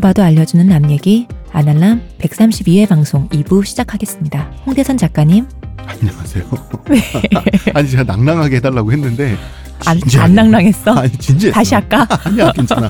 봐도 알려주는 남 얘기 아날람 132회 방송 2부 시작하겠습니다. 홍대선 작가님 안녕하세요. 아니 제가 낭랑하게 해달라고 했는데 안. 안 낭랑했어? 아니 진지했어. 다시 할까? 아니야 괜찮아.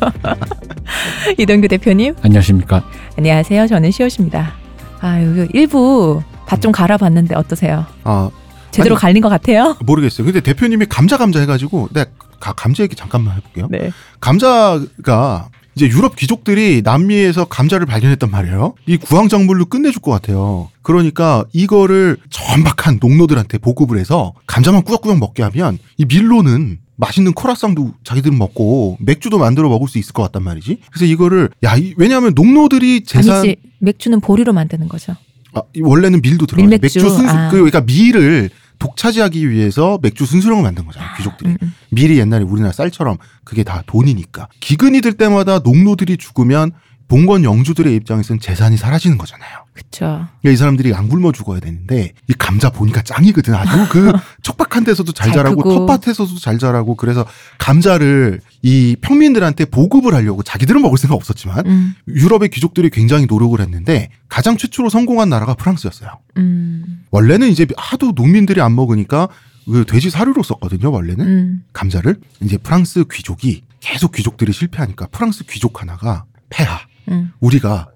이동규 대표님 안녕하십니까. 안녕하세요. 저는 시옷입니다. 아 여기 일부 밭 좀 갈아봤는데 어떠세요? 아 제대로 아니, 갈린 것 같아요? 모르겠어요. 근데 대표님이 감자 감자 해가지고 내가 가- 감자 얘기 잠깐만 해볼게요. 네. 감자가 이제 유럽 귀족들이 남미에서 감자를 발견했단 말이에요. 이 구황작물로 끝내줄 것 같아요. 그러니까 이거를 천박한 농노들한테 보급을 해서 감자만 꾸역꾸역 먹게 하면 이 밀로는 맛있는 코라상도 자기들은 먹고 맥주도 만들어 먹을 수 있을 것 같단 말이지. 그래서 이거를 야 이- 왜냐하면 농노들이 재산 아니지 맥주는 보리로 만드는 거죠. 아, 이 원래는 밀도 들어가. 밀맥주. 맥주 순수 아. 그 그러니까 밀을 독차지하기 위해서 맥주 순수령을 만든 거잖아요. 귀족들이. 음, 음. 밀이 옛날에 우리나라 쌀처럼 그게 다 돈이니까. 기근이 들 때마다 농노들이 죽으면 봉건 영주들의 입장에서는 재산이 사라지는 거잖아요. 그쵸. 그러니까 이 사람들이 안 굶어 죽어야 되는데 이 감자 보니까 짱이거든. 아주 그 척박한 데서도 잘 잘 자라고 크고. 텃밭에서도 잘 자라고 그래서 감자를 이 평민들한테 보급을 하려고 자기들은 먹을 생각 없었지만 음, 유럽의 귀족들이 굉장히 노력을 했는데 가장 최초로 성공한 나라가 프랑스였어요. 음, 원래는 이제 하도 농민들이 안 먹으니까 그 돼지 사료로 썼거든요. 원래는 음. 감자를 이제 프랑스 귀족이 계속 귀족들이 실패하니까 프랑스 귀족 하나가 폐하 음. 우리가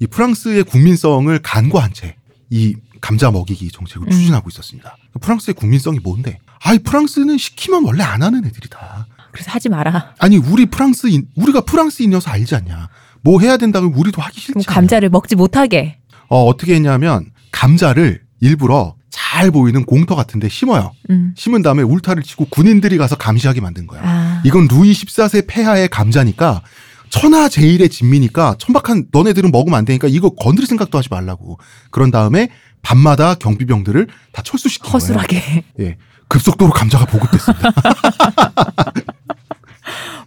이 프랑스의 국민성을 간과한 채 이 감자 먹이기 정책을 음. 추진하고 있었습니다. 프랑스의 국민성이 뭔데? 아이 프랑스는 시키면 원래 안 하는 애들이다. 그래서 하지 마라. 아니 우리 프랑스인 우리가 프랑스인이어서 알지 않냐? 뭐 해야 된다고 우리도 하기 싫지 그럼 않냐? 감자를 먹지 못하게. 어, 어떻게 했냐면 감자를 일부러 잘 보이는 공터 같은데 심어요. 음. 심은 다음에 울타리를 치고 군인들이 가서 감시하게 만든 거야. 아, 이건 루이 14세 폐하의 감자니까 천하 제일의 진미니까 천박한 너네들은 먹으면 안 되니까 이거 건드릴 생각도 하지 말라고. 그런 다음에 밤마다 경비병들을 다 철수시킨 거예요. 허술하게. 예. 급속도로 감자가 보급됐습니다.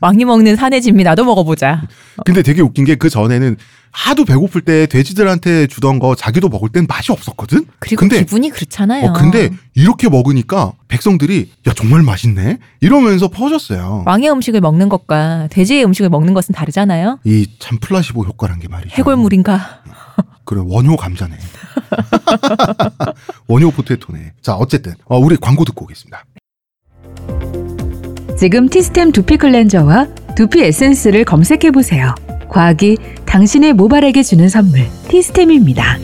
왕이 먹는 산의 진미 나도 먹어보자. 근데 되게 웃긴 게 그 전에는 하도 배고플 때 돼지들한테 주던 거 자기도 먹을 땐 맛이 없었거든. 그리고 근데 기분이 그렇잖아요. 어, 근데 이렇게 먹으니까 백성들이 야 정말 맛있네 이러면서 퍼졌어요. 왕의 음식을 먹는 것과 돼지의 음식을 먹는 것은 다르잖아요. 이 참 플라시보 효과란 게 말이죠. 해골물인가? 그래 원효 감자네. 원효 포테토네. 자 어쨌든 어, 우리 광고 듣고 오겠습니다. 지금 티스템 두피 클렌저와 두피 에센스를 검색해 보세요. 과학이 당신의 모발에게 주는 선물 티스템입니다.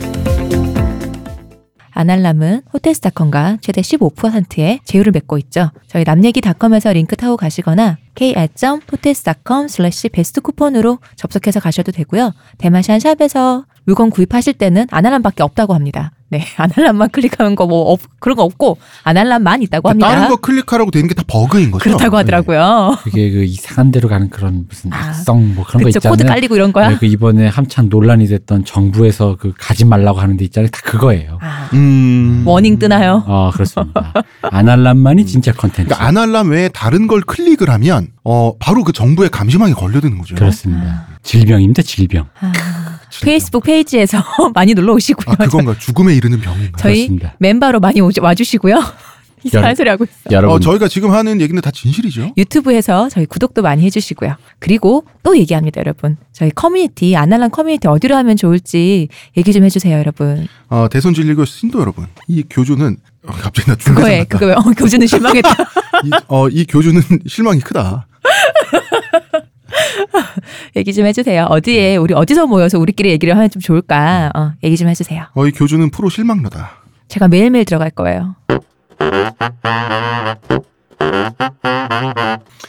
아날람은 호텔스닷컴과 최대 15%의 제휴를 맺고 있죠. 저희 남얘기닷컴에서 링크 타고 가시거나 kr.hotels.com slash 베스트 쿠폰으로 접속해서 가셔도 되고요. 대마시안 샵에서 물건 구입하실 때는 아날람밖에 없다고 합니다. 네, 아날람만 클릭하는 거 뭐 그런 거 없고 아날람만 있다고 합니다. 다른 거 클릭하라고 되는 게 다 버그인 거죠. 그렇다고 네. 하더라고요. 그게 그 이상한 데로 가는 그런 무슨 아, 악성 뭐 그런 거 그쵸, 있잖아요. 코드 깔리고 이런 거야. 네, 그 이번에 한창 논란이 됐던 정부에서 그 가지 말라고 하는 데 있잖아요. 다 그거예요. 아, 음. warning 뜨나요? 어, 그렇습니다. 아날람만이 진짜 컨텐츠. 그러니까 아날람 외에 다른 걸 클릭을 하면 어 바로 그 정부의 감시망에 걸려드는 거죠. 그렇습니다. 질병입니다, 질병. 아, 페이스북 페이지에서 많이 놀러 오시고요. 아 그건가 죽음에 이르는 병인가. 저희 그렇습니다. 멤버로 많이 오, 와주시고요. 이상한 소리 하고 있어요. 여러분 어 저희가 지금 하는 얘기는 다 진실이죠. 유튜브에서 저희 구독도 많이 해주시고요. 그리고 또 얘기합니다, 여러분. 저희 커뮤니티, 아날람 커뮤니티 어디로 하면 좋을지 얘기 좀 해주세요, 여러분. 어 대선 진리교 신도 여러분 이 교주는 어, 갑자기 나 중대장 그거에. 그거에, 어, 교주는 실망했다. 이, 어, 이 교주는 실망이 크다. 얘기 좀 해주세요. 어디에, 우리 어디서 모여서 우리끼리 얘기를 하면 좀 좋을까? 어, 얘기 좀 해주세요. 어, 이 교주는 프로 실망러다. 제가 매일매일 들어갈 거예요.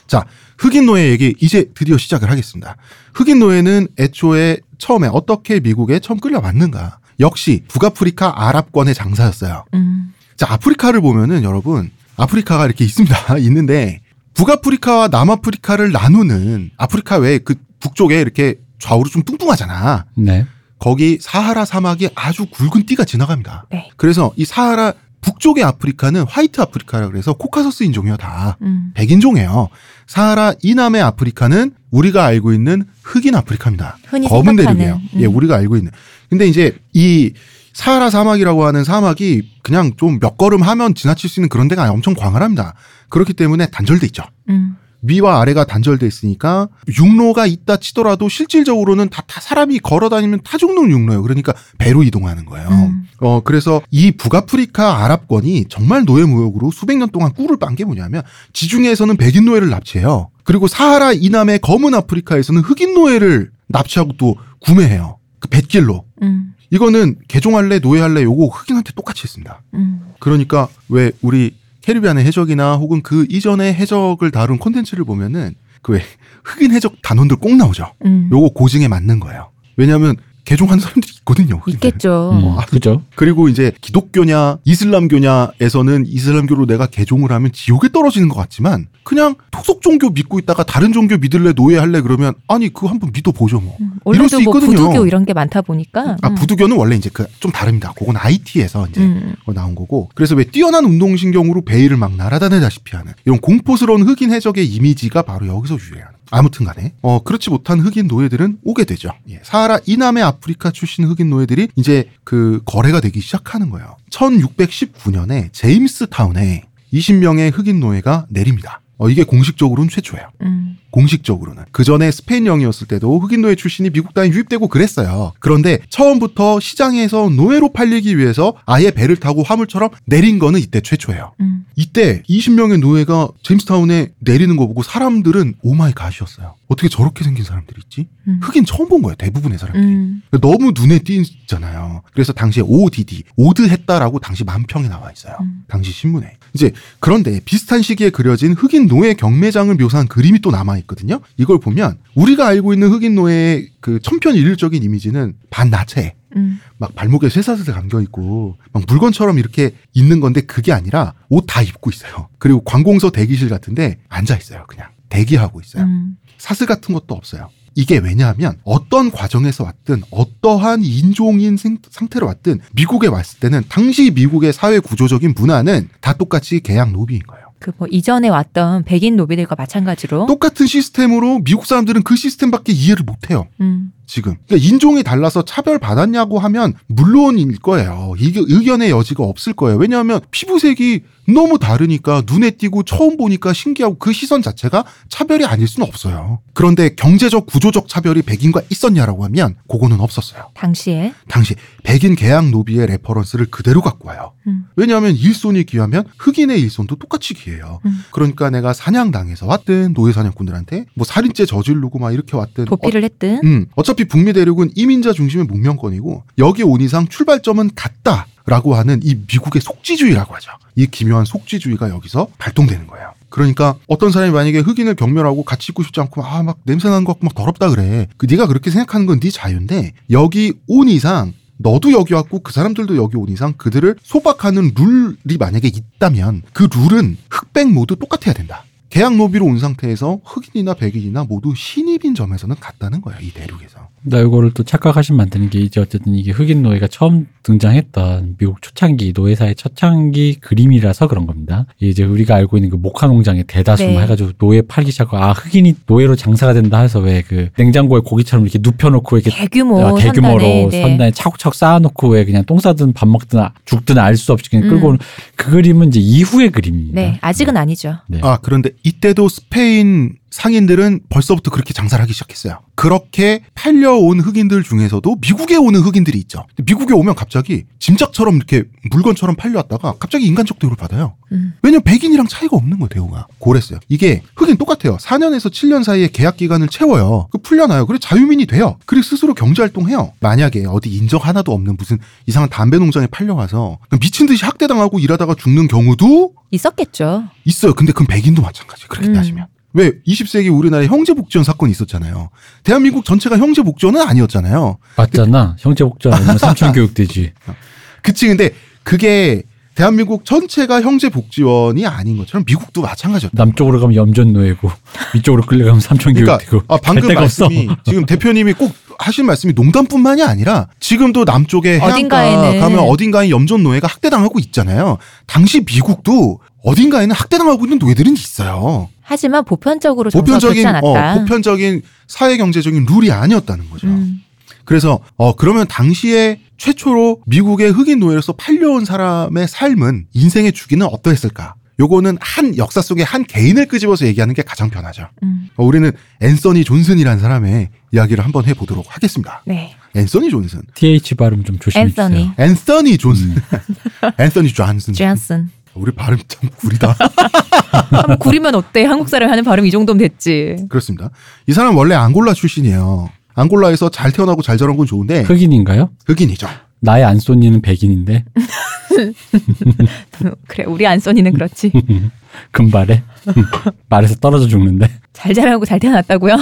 자, 흑인 노예 얘기 이제 드디어 시작을 하겠습니다. 흑인 노예는 애초에 처음에 어떻게 미국에 처음 끌려왔는가? 역시 북아프리카 아랍권의 장사였어요. 음, 자, 아프리카를 보면은 여러분, 아프리카가 이렇게 있습니다. 있는데 북아프리카와 남아프리카를 나누는 아프리카 외에 그 북쪽에 이렇게 좌우로 좀 뚱뚱하잖아. 네. 거기 사하라 사막이 아주 굵은 띠가 지나갑니다. 네. 그래서 이 사하라 북쪽의 아프리카는 white 아프리카라 그래서 코카서스 인종이요 다 음, 백인종이에요. 사하라 이남의 아프리카는 우리가 알고 있는 흑인 아프리카입니다. 흔히 검은 생각하는, 대륙이에요. 음. 예, 우리가 알고 있는. 근데 이제 이 사하라 사막이라고 하는 사막이 그냥 좀 몇 걸음 하면 지나칠 수 있는 그런 데가 엄청 광활합니다. 그렇기 때문에 단절돼 있죠. 음, 위와 아래가 단절돼 있으니까 육로가 있다 치더라도 실질적으로는 다, 다 사람이 걸어 다니면 타중로 육로예요. 그러니까 배로 이동하는 거예요. 음. 어 그래서 이 북아프리카 아랍권이 정말 노예 무역으로 수백 년 동안 꿀을 빤 게 뭐냐면 지중해에서는 백인 노예를 납치해요. 그리고 사하라 이남의 검은 아프리카에서는 흑인 노예를 납치하고 또 구매해요. 그 뱃길로. 음. 이거는 개종할래 노예할래 요거 흑인한테 똑같이 했습니다. 음. 그러니까 왜 우리 캐리비안의 해적이나 혹은 그 이전의 해적을 다룬 콘텐츠를 보면은 그 왜 흑인 해적 단원들 꼭 나오죠. 음. 요거 고증에 맞는 거예요. 왜냐하면 개종한 사람들이 있거든요. 있겠죠. 음, 그죠? 그리고 이제 기독교냐 이슬람교냐에서는 이슬람교로 내가 개종을 하면 지옥에 떨어지는 것 같지만 그냥 토속 종교 믿고 있다가 다른 종교 믿을래 노예할래 그러면 아니 그거 한번 믿어보죠 뭐. 음. 이럴 수 뭐 있거든요. 부두교 이런 게 많다 보니까. 아 음. 부두교는 원래 이제 그 좀 다릅니다. 그건 IT에서 이제 음. 어, 나온 거고 그래서 왜 뛰어난 운동신경으로 베일을 막 날아다니다시피 하는 이런 공포스러운 흑인 해적의 이미지가 바로 여기서 유래하는 아무튼 간에. 어 그렇지 못한 흑인 노예들은 오게 되죠. 예, 사하라 이남의 아프리카 출신 흑인 노예들이 이제 그 거래가 되기 시작하는 거예요. 1619년에 제임스 타운에 20명의 흑인 노예가 내립니다 어 이게 공식적으로는 최초예요 음. 공식적으로는 그 전에 스페인령이었을 때도 흑인 노예 출신이 미국 땅에 유입되고 그랬어요. 그런데 처음부터 시장에서 노예로 팔리기 위해서 아예 배를 타고 화물처럼 내린 거는 이때 최초예요. 음. 이때 20명의 노예가 제임스타운에 내리는 거 보고 사람들은 oh my god이었어요. 어떻게 저렇게 생긴 사람들이 있지? 음. 흑인 처음 본 거예요. 대부분의 사람들이. 음. 너무 눈에 띄잖아요. 그래서 당시에 ODD, odd했다라고 당시 만평에 나와 있어요. 음. 당시 신문에. 이제 그런데 비슷한 시기에 그려진 흑인 노예 경매장을 묘사한 그림이 또 남아 있거든요. 이걸 보면 우리가 알고 있는 흑인 노예의 그 천편일률적인 이미지는 반나체, 음. 막 발목에 쇠사슬 감겨 있고 막 물건처럼 이렇게 있는 건데 그게 아니라 옷 다 입고 있어요. 그리고 관공서 대기실 같은데 앉아 있어요. 그냥 대기하고 있어요. 음. 사슬 같은 것도 없어요. 이게 왜냐하면 어떤 과정에서 왔든 어떠한 인종인 생- 상태로 왔든 미국에 왔을 때는 당시 미국의 사회 구조적인 문화는 다 똑같이 계약 노비인 거예요. 그 뭐 이전에 왔던 백인 노비들과 마찬가지로. 똑같은 시스템으로 미국 사람들은 그 시스템밖에 이해를 못해요. 음. 지금 그러니까 인종이 달라서 차별 받았냐고 하면 물론일 거예요. 이게 의견의 여지가 없을 거예요. 왜냐하면 피부색이 너무 다르니까 눈에 띄고 처음 보니까 신기하고 그 시선 자체가 차별이 아닐 수는 없어요. 그런데 경제적 구조적 차별이 백인과 있었냐라고 하면 그거는 없었어요. 당시에. 당시 백인 계약 노비의 reference를 그대로 갖고 와요. 음. 왜냐하면 일손이 귀하면 흑인의 일손도 똑같이 귀해요. 음. 그러니까 내가 사냥당해서 왔든 노예 사냥꾼들한테 뭐 살인죄 저지르고 막 이렇게 왔든 도피를 했든. 음, 어차피 북미 대륙은 이민자 중심의 문명권이고 여기 온 이상 출발점은 같다. 라고 하는 이 미국의 속지주의라고 하죠. 이 기묘한 속지주의가 여기서 발동되는 거예요. 그러니까 어떤 사람이 만약에 흑인을 경멸하고 같이 있고 싶지 않고 아 막 냄새 나는 것 같고 막 더럽다 그래. 그 네가 그렇게 생각하는 건 네 자유인데 여기 온 이상 너도 여기 왔고 그 사람들도 여기 온 이상 그들을 소박하는 룰이 만약에 있다면 그 룰은 흑백 모두 똑같아야 된다. 계약 노비로 온 상태에서 흑인이나 백인이나 모두 신입인 점에서는 같다는 거야 이 대륙에서. 나 이거를 또 착각하시면 안 되는 게 이제 어쨌든 이게 흑인 노예가 처음 등장했던 미국 초창기 노예사의 초창기 그림이라서 그런 겁니다. 이제 우리가 알고 있는 그 목화 농장의 대다수 네. 해가지고 노예 팔기 시작하고 아 흑인이 노예로 장사가 된다 해서 왜 그 냉장고에 고기처럼 이렇게 눕혀놓고 이렇게 대규모 아, 대규모로 선단에, 네. 선단에 차곡차곡 쌓아놓고 왜 그냥 똥 싸든 밥 먹든 아- 죽든 알 수 없이 그냥 음. 끌고 오는 그 그림은 이제 이후의 그림입니다. 네, 아직은 아니죠. 네. 아 그런데 이때도 스페인 상인들은 벌써부터 그렇게 장사를 하기 시작했어요. 그렇게 팔려온 흑인들 중에서도 미국에 오는 흑인들이 있죠. 미국에 오면 갑자기 짐작처럼 이렇게 물건처럼 팔려왔다가 갑자기 인간적 대우를 받아요. 음. 왜냐면 백인이랑 차이가 없는 거예요, 대우가. 고랬어요. 이게 흑인 똑같아요. 4년에서 7년 사이에 계약 기간을 채워요. 그 풀려나요. 그래 자유민이 돼요. 그리고 스스로 경제 활동해요. 만약에 어디 인적 하나도 없는 무슨 이상한 담배 농장에 팔려가서 미친 듯이 학대당하고 일하다가 죽는 경우도 있었겠죠. 있어요. 근데 그건 백인도 마찬가지. 그렇게 음. 따지면. 왜 20세기 우리나라에 형제복지원 사건이 있었잖아요. 대한민국 전체가 형제복지원은 아니었잖아요. 맞잖아. 형제 복전 아니면 삼촌 교육되지. 그치 근데 그게 대한민국 전체가 형제복지원이 아닌 것처럼 미국도 마찬가지였다. 남쪽으로 가면 염전 노예고 위쪽으로 끌려가면 삼촌 그러니까 교육되고 아, 방금. 말씀이 지금 대표님이 꼭 하신 말씀이 농담뿐만이 아니라 지금도 남쪽에 해안가. 가면 어딘가에 염전 노예가 학대당하고 있잖아요. 당시 미국도 어딘가에는 학대당하고 있는 노예들은 있어요. 하지만 보편적으로 보편적인 그렇지 어, 않았다. 보편적인 사회 경제적인 룰이 아니었다는 거죠. 음. 그래서 어 그러면 당시에 최초로 미국의 흑인 노예로서 팔려온 사람의 삶은 인생의 주기는 어떠했을까? 요거는 한 역사 속의 한 개인을 끄집어서 얘기하는 게 가장 편하죠. 음. 어, 우리는 앤서니 존슨이라는 사람의 이야기를 한번 해보도록 하겠습니다. 네. 앤서니 존슨. TH 발음 좀 조심해 앤서니. 주세요. 앤서니 존슨. 앤서니 존슨. 존슨. 우리 발음 참 구리다. 구리면 어때? 한국 사람 하는 발음 이 정도면 됐지. 그렇습니다. 이 사람 원래 앙골라 출신이에요. 앙골라에서 잘 태어나고 잘 자란 건 좋은데 흑인인가요? 흑인이죠. 나의 안소니는 백인인데 그래, 우리 안소니는 그렇지. 금발에 말에서 떨어져 죽는데. 잘 자라고 잘 태어났다고요?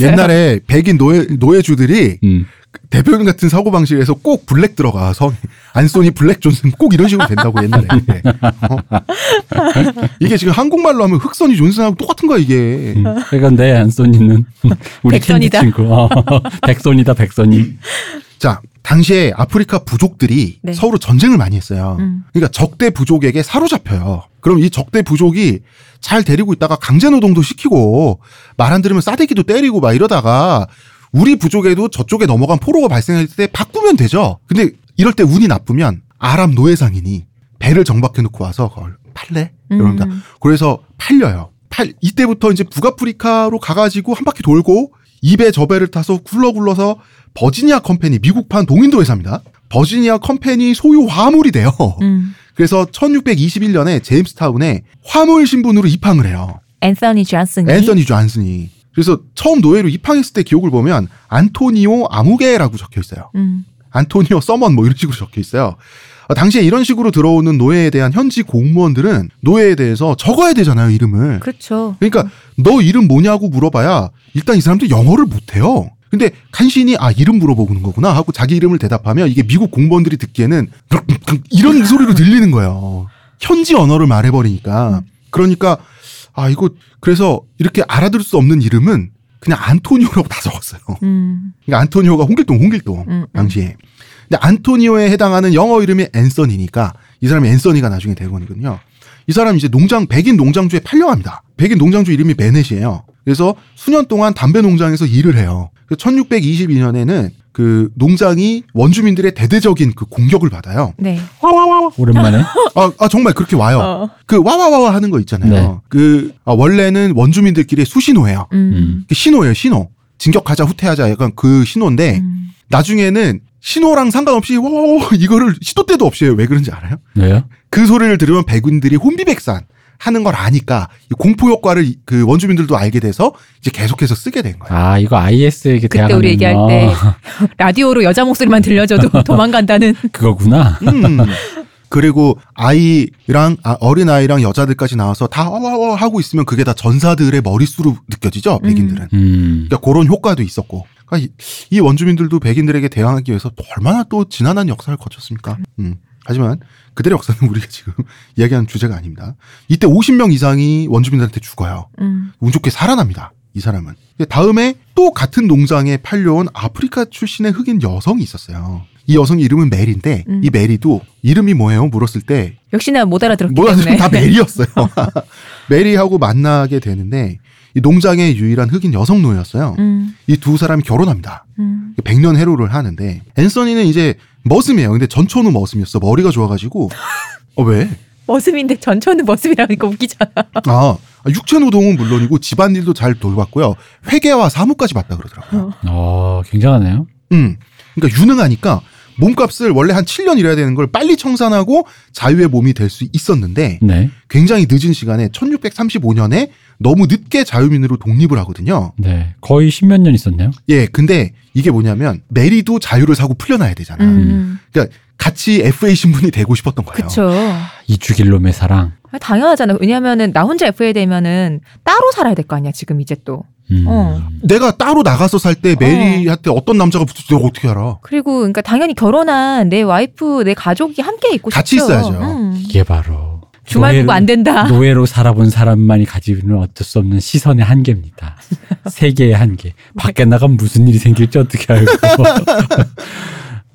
옛날에 백인 노예 노예주들이 음. 대표님 같은 사고 방식에서 꼭 black 들어가 성 안소니 black 존슨 꼭 이런 식으로 된다고 옛날에 어? 이게 지금 한국말로 하면 흑선이 존슨하고 똑같은 거야 이게 음. 그러니까 내 안소니는 우리 백선이다. 친구. 어, 백선이다 백선이. 자 당시에 아프리카 부족들이 네. 서로 전쟁을 많이 했어요 음. 그러니까 적대 부족에게 사로잡혀요 그럼 이 적대 부족이 잘 데리고 있다가 강제노동도 시키고 말 안 들으면 싸대기도 때리고 막 이러다가 우리 부족에도 저쪽에 넘어간 포로가 발생할 때 바꾸면 되죠. 근데 이럴 때 운이 나쁘면 아랍 노예 상인이 배를 정박해 놓고 와서 그걸 팔래? 이럽니다. 음. 그래서 팔려요. 팔 이때부터 이제 북아프리카로 가가지고 한 바퀴 돌고 이 배 저 배를 타서 굴러굴러서 버지니아 컴퍼니 미국판 동인도 회사입니다. 버지니아 컴퍼니 소유 화물이 돼요. 음. 그래서 1621년에 제임스타운에 화물 신분으로 입항을 해요. 앤서니 존슨이 앤서니 존슨이. 그래서 처음 노예로 입항했을 때 기록을 보면 안토니오 아무개라고 적혀 있어요. 음. 안토니오 서먼 뭐 이런 식으로 적혀 있어요. 어, 당시에 이런 식으로 들어오는 노예에 대한 현지 공무원들은 노예에 대해서 적어야 되잖아요, 이름을. 그렇죠. 그러니까 너 이름 뭐냐고 물어봐야 일단 이 사람들 영어를 못해요. 근데 간신히 아 이름 물어보는 거구나 하고 자기 이름을 대답하면 이게 미국 공무원들이 듣기에는 이런 소리로 들리는 거예요. 현지 언어를 말해버리니까. 그러니까 아 이거 그래서 이렇게 알아들 수 없는 이름은 그냥 안토니오라고 다 적었어요. 음. 그러니까 안토니오가 홍길동, 홍길동 음, 음. 당시에. 근데 안토니오에 해당하는 영어 이름이 앤서니니까 이 사람이 앤서니가 나중에 되거든요. 이 사람이 이제 농장 백인 농장주에 팔려갑니다. 백인 농장주 이름이 베넷이에요. 그래서 수년 동안 담배 농장에서 일을 해요. 1622년에는 그 농장이 원주민들의 대대적인 그 공격을 받아요. 네. 오랜만에. 아, 아, 정말 그렇게 와요. 어. 그 와와와와 하는 거 있잖아요. 네. 그 아, 원래는 원주민들끼리 수신호예요. 음. 음. 그 신호예요, 신호. 진격하자, 후퇴하자, 약간 그 신호인데 음. 나중에는 신호랑 상관없이 와와와 이거를 시도 때도 없이 해요. 왜 그런지 알아요? 왜요? 그 소리를 들으면 백군들이 혼비백산 하는 걸 아니까 이 공포 효과를 이- 그 원주민들도 알게 돼서 이제 계속해서 쓰게 된 거예요. 아 이거 IS에게 그때 대항하는 우리 얘기할 어, 때 라디오로 여자 목소리만 들려줘도 도망간다는 그거구나. 음. 그리고 아이랑 아, 어린 아이랑 여자들까지 나와서 다 와와와 하고 있으면 그게 다 전사들의 머릿수로 느껴지죠 백인들은. 음. 그러니까 그런 효과도 있었고. 그러니까 이, 이 원주민들도 백인들에게 대항하기 위해서 또 얼마나 또 지난한 역사를 거쳤습니까? 음. 하지만 그들의 역사는 우리가 지금 이야기하는 주제가 아닙니다. 이때 50명 이상이 원주민들한테 죽어요. 음. 운 좋게 살아납니다. 이 사람은. 다음에 또 같은 농장에 팔려온 아프리카 출신의 흑인 여성이 있었어요. 이 여성 이름은 메리인데 음. 이 메리도 이름이 뭐예요? 물었을 때 역시나 못 알아들었기 때문에 다 메리였어요. 메리하고 만나게 되는데 이 농장의 유일한 흑인 여성 노예였어요. 음. 이두 사람이 결혼합니다. 음. 백년 해로를 하는데 앤서니는 이제 머슴이에요. 근데 전초는 머슴이었어. 머리가 좋아가지고 어 왜? 머슴인데 전초는 머슴이라니까 웃기잖아. 아 육체 노동은 물론이고 집안일도 잘 돌봤고요. 회계와 사무까지 봤다 그러더라고요. 어 굉장하네요. 음, 그러니까 유능하니까 몸값을 원래 한 7년 일해야 되는 걸 빨리 청산하고 자유의 몸이 될 수 있었는데 네. 굉장히 늦은 시간에 1635년에 너무 늦게 자유민으로 독립을 하거든요. 네. 거의 십몇 년 있었네요. 예, 근데 이게 뭐냐면 메리도 자유를 사고 풀려나야 되잖아. 음. 그러니까 같이 FA 신분이 되고 싶었던 거예요. 그쵸. 이 죽일 놈의 사랑. 아, 당연하잖아. 왜냐면은 나 혼자 FA 되면은 따로 살아야 될 거 아니야. 지금 이제 또. 음. 어. 내가 따로 나가서 살 때 메리한테 어 떤 남자가 붙을지 내가 어떻게 알아? 그리고 그러니까 당연히 결혼한 내 와이프, 내 가족이 함께 있고 같이 싶죠. 있어야죠. 음. 이게 바로 주말 노예로- 부부 안 된다. 노예로 살아본 사람만이 가지는 어쩔 수 없는 시선의 한계입니다. 세계의 한계. 밖에 나가면 무슨 일이 생길지 어떻게 알고.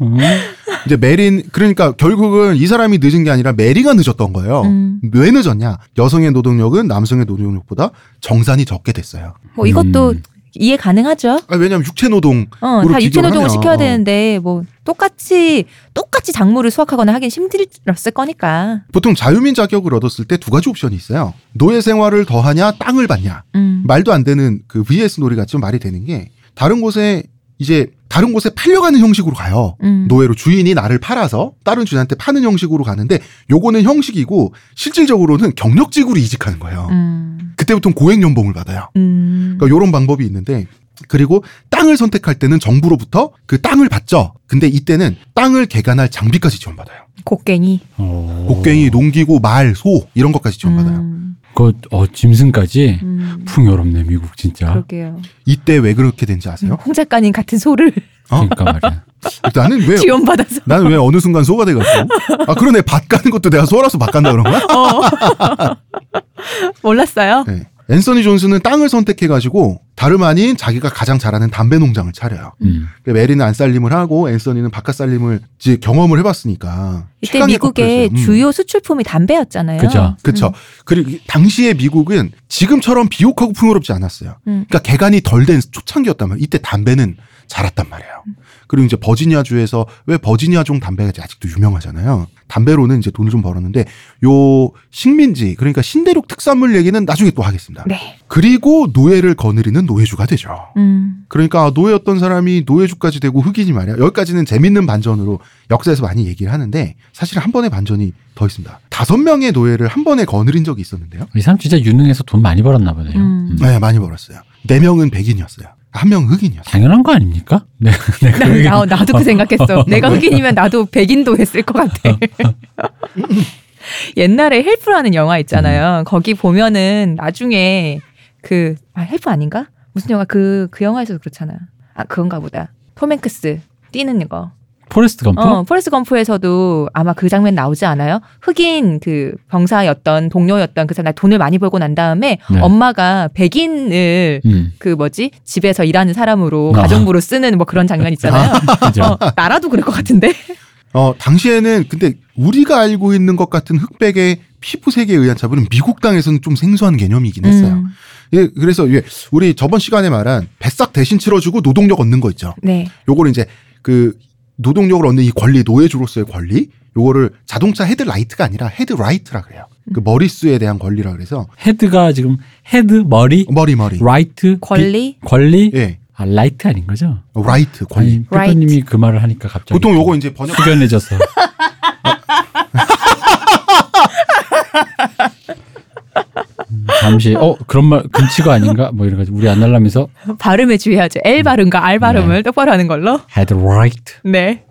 음, 이제 메린 그러니까 결국은 이 사람이 늦은 게 아니라 메리가 늦었던 거예요. 음. 왜 늦었냐? 여성의 노동력은 남성의 노동력보다 정산이 적게 됐어요. 뭐 이것도 음. 이해 가능하죠. 아, 왜냐하면 육체 노동 어, 다 육체 노동을 하면. 시켜야 되는데 뭐 똑같이 똑같이 작물을 수확하거나 하긴 힘들었을 거니까. 보통 자유민 자격을 얻었을 때 두 가지 옵션이 있어요. 노예 생활을 더 하냐 땅을 받냐. 음. 말도 안 되는 그 VS 놀이 같지만 말이 되는 게 다른 곳에 이제 다른 곳에 팔려가는 형식으로 가요. 음. 노예로 주인이 나를 팔아서 다른 주인한테 파는 형식으로 가는데 요거는 형식이고 실질적으로는 경력직으로 이직하는 거예요. 음. 그때부터 고액 연봉을 받아요. 음. 그러니까 요런 방법이 있는데 그리고 땅을 선택할 때는 정부로부터 그 땅을 받죠. 근데 이때는 땅을 개간할 장비까지 지원받아요. 곡괭이. 어. 곡괭이, 농기구, 말, 소 이런 것까지 지원받아요. 음. 그, 어, 짐승까지 음. 풍요롭네, 미국 진짜. 그러게요. 이때 왜 그렇게 된지 아세요? 홍 작가님 같은 소를 어? 그러니까 말이야. 나는 왜 지원받아서. 나는 왜 어느 순간 소가 돼가지고 아 그러네 밭 가는 것도 내가 소라서 밭 간다 그런 거야? 어. 몰랐어요. 네. 앤서니 존스는 땅을 선택해가지고 다름 아닌 자기가 가장 잘하는 담배 농장을 차려요. 음. 그러니까 메리는 안살림을 하고 앤서니는 바깥 살림을 이제 경험을 해봤으니까 이때 시간이 미국의. 음. 주요 수출품이 담배였잖아요. 그죠. 그쵸. 그리고 이- 당시의 미국은 지금처럼 비옥하고 풍요롭지 않았어요. 음. 그러니까 개간이 덜 된 초창기였단 말이에요. 이때 담배는 자랐단 말이에요. 그리고 이제 버지니아주에서 왜 버지니아종 담배가 아직도 유명하잖아요. 담배로는 이제 돈을 좀 벌었는데 요 식민지 그러니까 신대륙 특산물 얘기는 나중에 또 하겠습니다. 네. 그리고 노예를 거느리는 노예주가 되죠. 음. 그러니까 노예였던 사람이 노예주까지 되고 흑인이 말이야. 여기까지는 재밌는 반전으로 역사에서 많이 얘기를 하는데 사실 한 번의 반전이 더 있습니다. 다섯 명의 노예를 한 번에 거느린 적이 있었는데요. 이 사람 진짜 유능해서 돈 많이 벌었나 보네요. 음. 음. 네, 많이 벌었어요. 네 명은 백인이었어요. 한 명 흑인이었어요. 당연한 거 아닙니까? 네, 네, 나, 나, 나 도 그 생각했어. 내가 흑인이면 나도 백인도 했을 것 같아. 옛날에 헬프라는 영화 있잖아요. 거기 보면은 나중에 그, 아, 헬프 아닌가? 무슨 영화, 그, 그 영화에서도 그렇잖아. 아, 그건가 보다. 톰 행크스 뛰는 거. 포레스트 검프? 어, 포레스트 검프에서도 아마 그 장면 나오지 않아요? 흑인 그 병사였던 동료였던 그 사람 돈을 많이 벌고 난 다음에 네. 엄마가 백인을 음. 그 뭐지 집에서 일하는 사람으로 아. 가정부로 쓰는 뭐 그런 장면 있잖아요. 그죠. 어, 나라도 그럴 것 같은데. 어, 당시에는 근데 우리가 알고 있는 것 같은 흑백의 피부색에 의한 차별은 미국 땅에서는 좀 생소한 개념이긴 했어요. 음, 예, 그래서 예, 우리 저번 시간에 말한 뱃삯 대신 치러주고 노동력 얻는 거 있죠. 네. 요거를 이제 그 노동력을 얻는 이 권리, 노예주로서의 권리, 요거를 자동차 헤드라이트가 아니라 headright라 그래요. 그 머릿수에 대한 권리라 그래서 head가 지금 head 머리 머리 머리. right 권리. 비- 권리 예, 아 light 아닌 거죠? 어, right 권리. 대표님이 그 말을 하니까 갑자기 보통 요거 이제 번역 숙연해져서 음, 잠시 어 그런 말 금치가 아닌가 뭐 이래가지고 우리 안 날라면서 발음에 주의하죠. L 발음과 R 발음을 똑바로 하는 걸로. 헤드 라이트 네.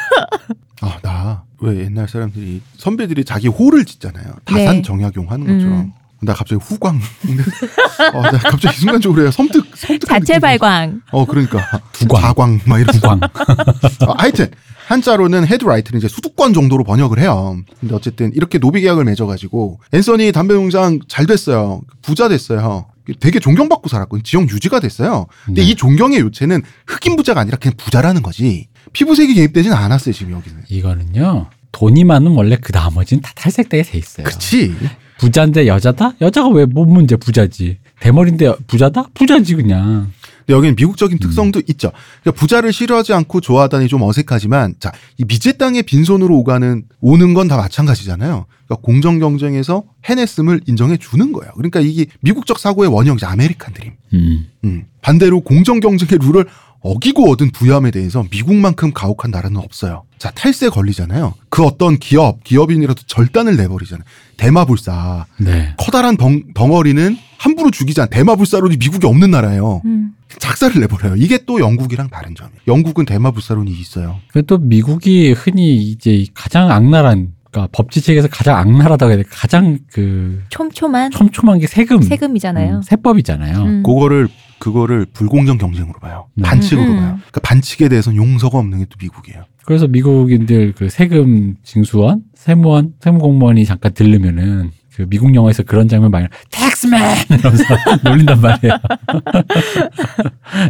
아, 나 왜 옛날 사람들이 선배들이 자기 호를 짓잖아요. 다산 네. 정약용 하는 것처럼. 음. 나 갑자기 후광. 어, 나 갑자기 순간적으로 해요. 섬뜩, 섬뜩. 자체 발광. 어, 그러니까. 두광. 자광, 막 이런. 구광 어, 하여튼, 한자로는 헤드라이트는 이제 수도권 정도로 번역을 해요. 근데 어쨌든 이렇게 노비 계약을 맺어가지고, 앤서니 담배 농장 잘 됐어요. 부자 됐어요. 되게 존경받고 살았고, 지역 유지가 됐어요. 근데 네. 이 존경의 요체는 흑인 부자가 아니라 그냥 부자라는 거지. 피부색이 개입되진 않았어요, 지금 여기는. 이거는요 돈이 많으면 원래 그 나머지는 다 탈색되게 돼 있어요. 그치. 부자인데 여자다? 여자가 왜못 문제 부자지? 대머리인데 부자다? 부자지 그냥. 근데 여기는 미국적인 특성도 있죠. 그러니까 부자를 싫어하지 않고 좋아하다니 좀 어색하지만, 자, 이 미제 땅에 빈손으로 오가는, 오는 건 다 마찬가지잖아요. 그러니까 공정 경쟁에서 해냈음을 인정해 주는 거예요. 그러니까 이게 미국적 사고의 원형이죠. 아메리칸 드림. 음. 음. 반대로 공정 경쟁의 룰을 어기고 얻은 부유함에 대해서 미국만큼 가혹한 나라는 없어요. 자, 탈세 걸리잖아요. 그 어떤 기업, 기업인이라도 절단을 내버리잖아요. 대마불사. 네. 커다란 덩, 덩어리는 함부로 죽이지 않, 대마불사론이 미국에 없는 나라예요. 음. 작사를 내버려요. 이게 또 영국이랑 다른 점이에요. 영국은 대마불사론이 있어요. 그또 미국이 흔히 이제 가장 악랄한 그러니까 법지책에서 가장 악랄하다고 해야 돼. 가장 그 촘촘한 촘촘한 게 세금. 세금이잖아요. 음, 세법이잖아요. 음. 그거를 그거를 불공정 경쟁으로 봐요. 네. 반칙으로 음, 음. 봐요. 그러니까 반칙에 대해서는 용서가 없는 게 또 미국이에요. 그래서 미국인들 그 세금 징수원, 세무원, 세무공무원이 잠깐 들르면은 그 미국 영화에서 그런 장면 많이 텍스맨 이러면서 놀린단 말이에요.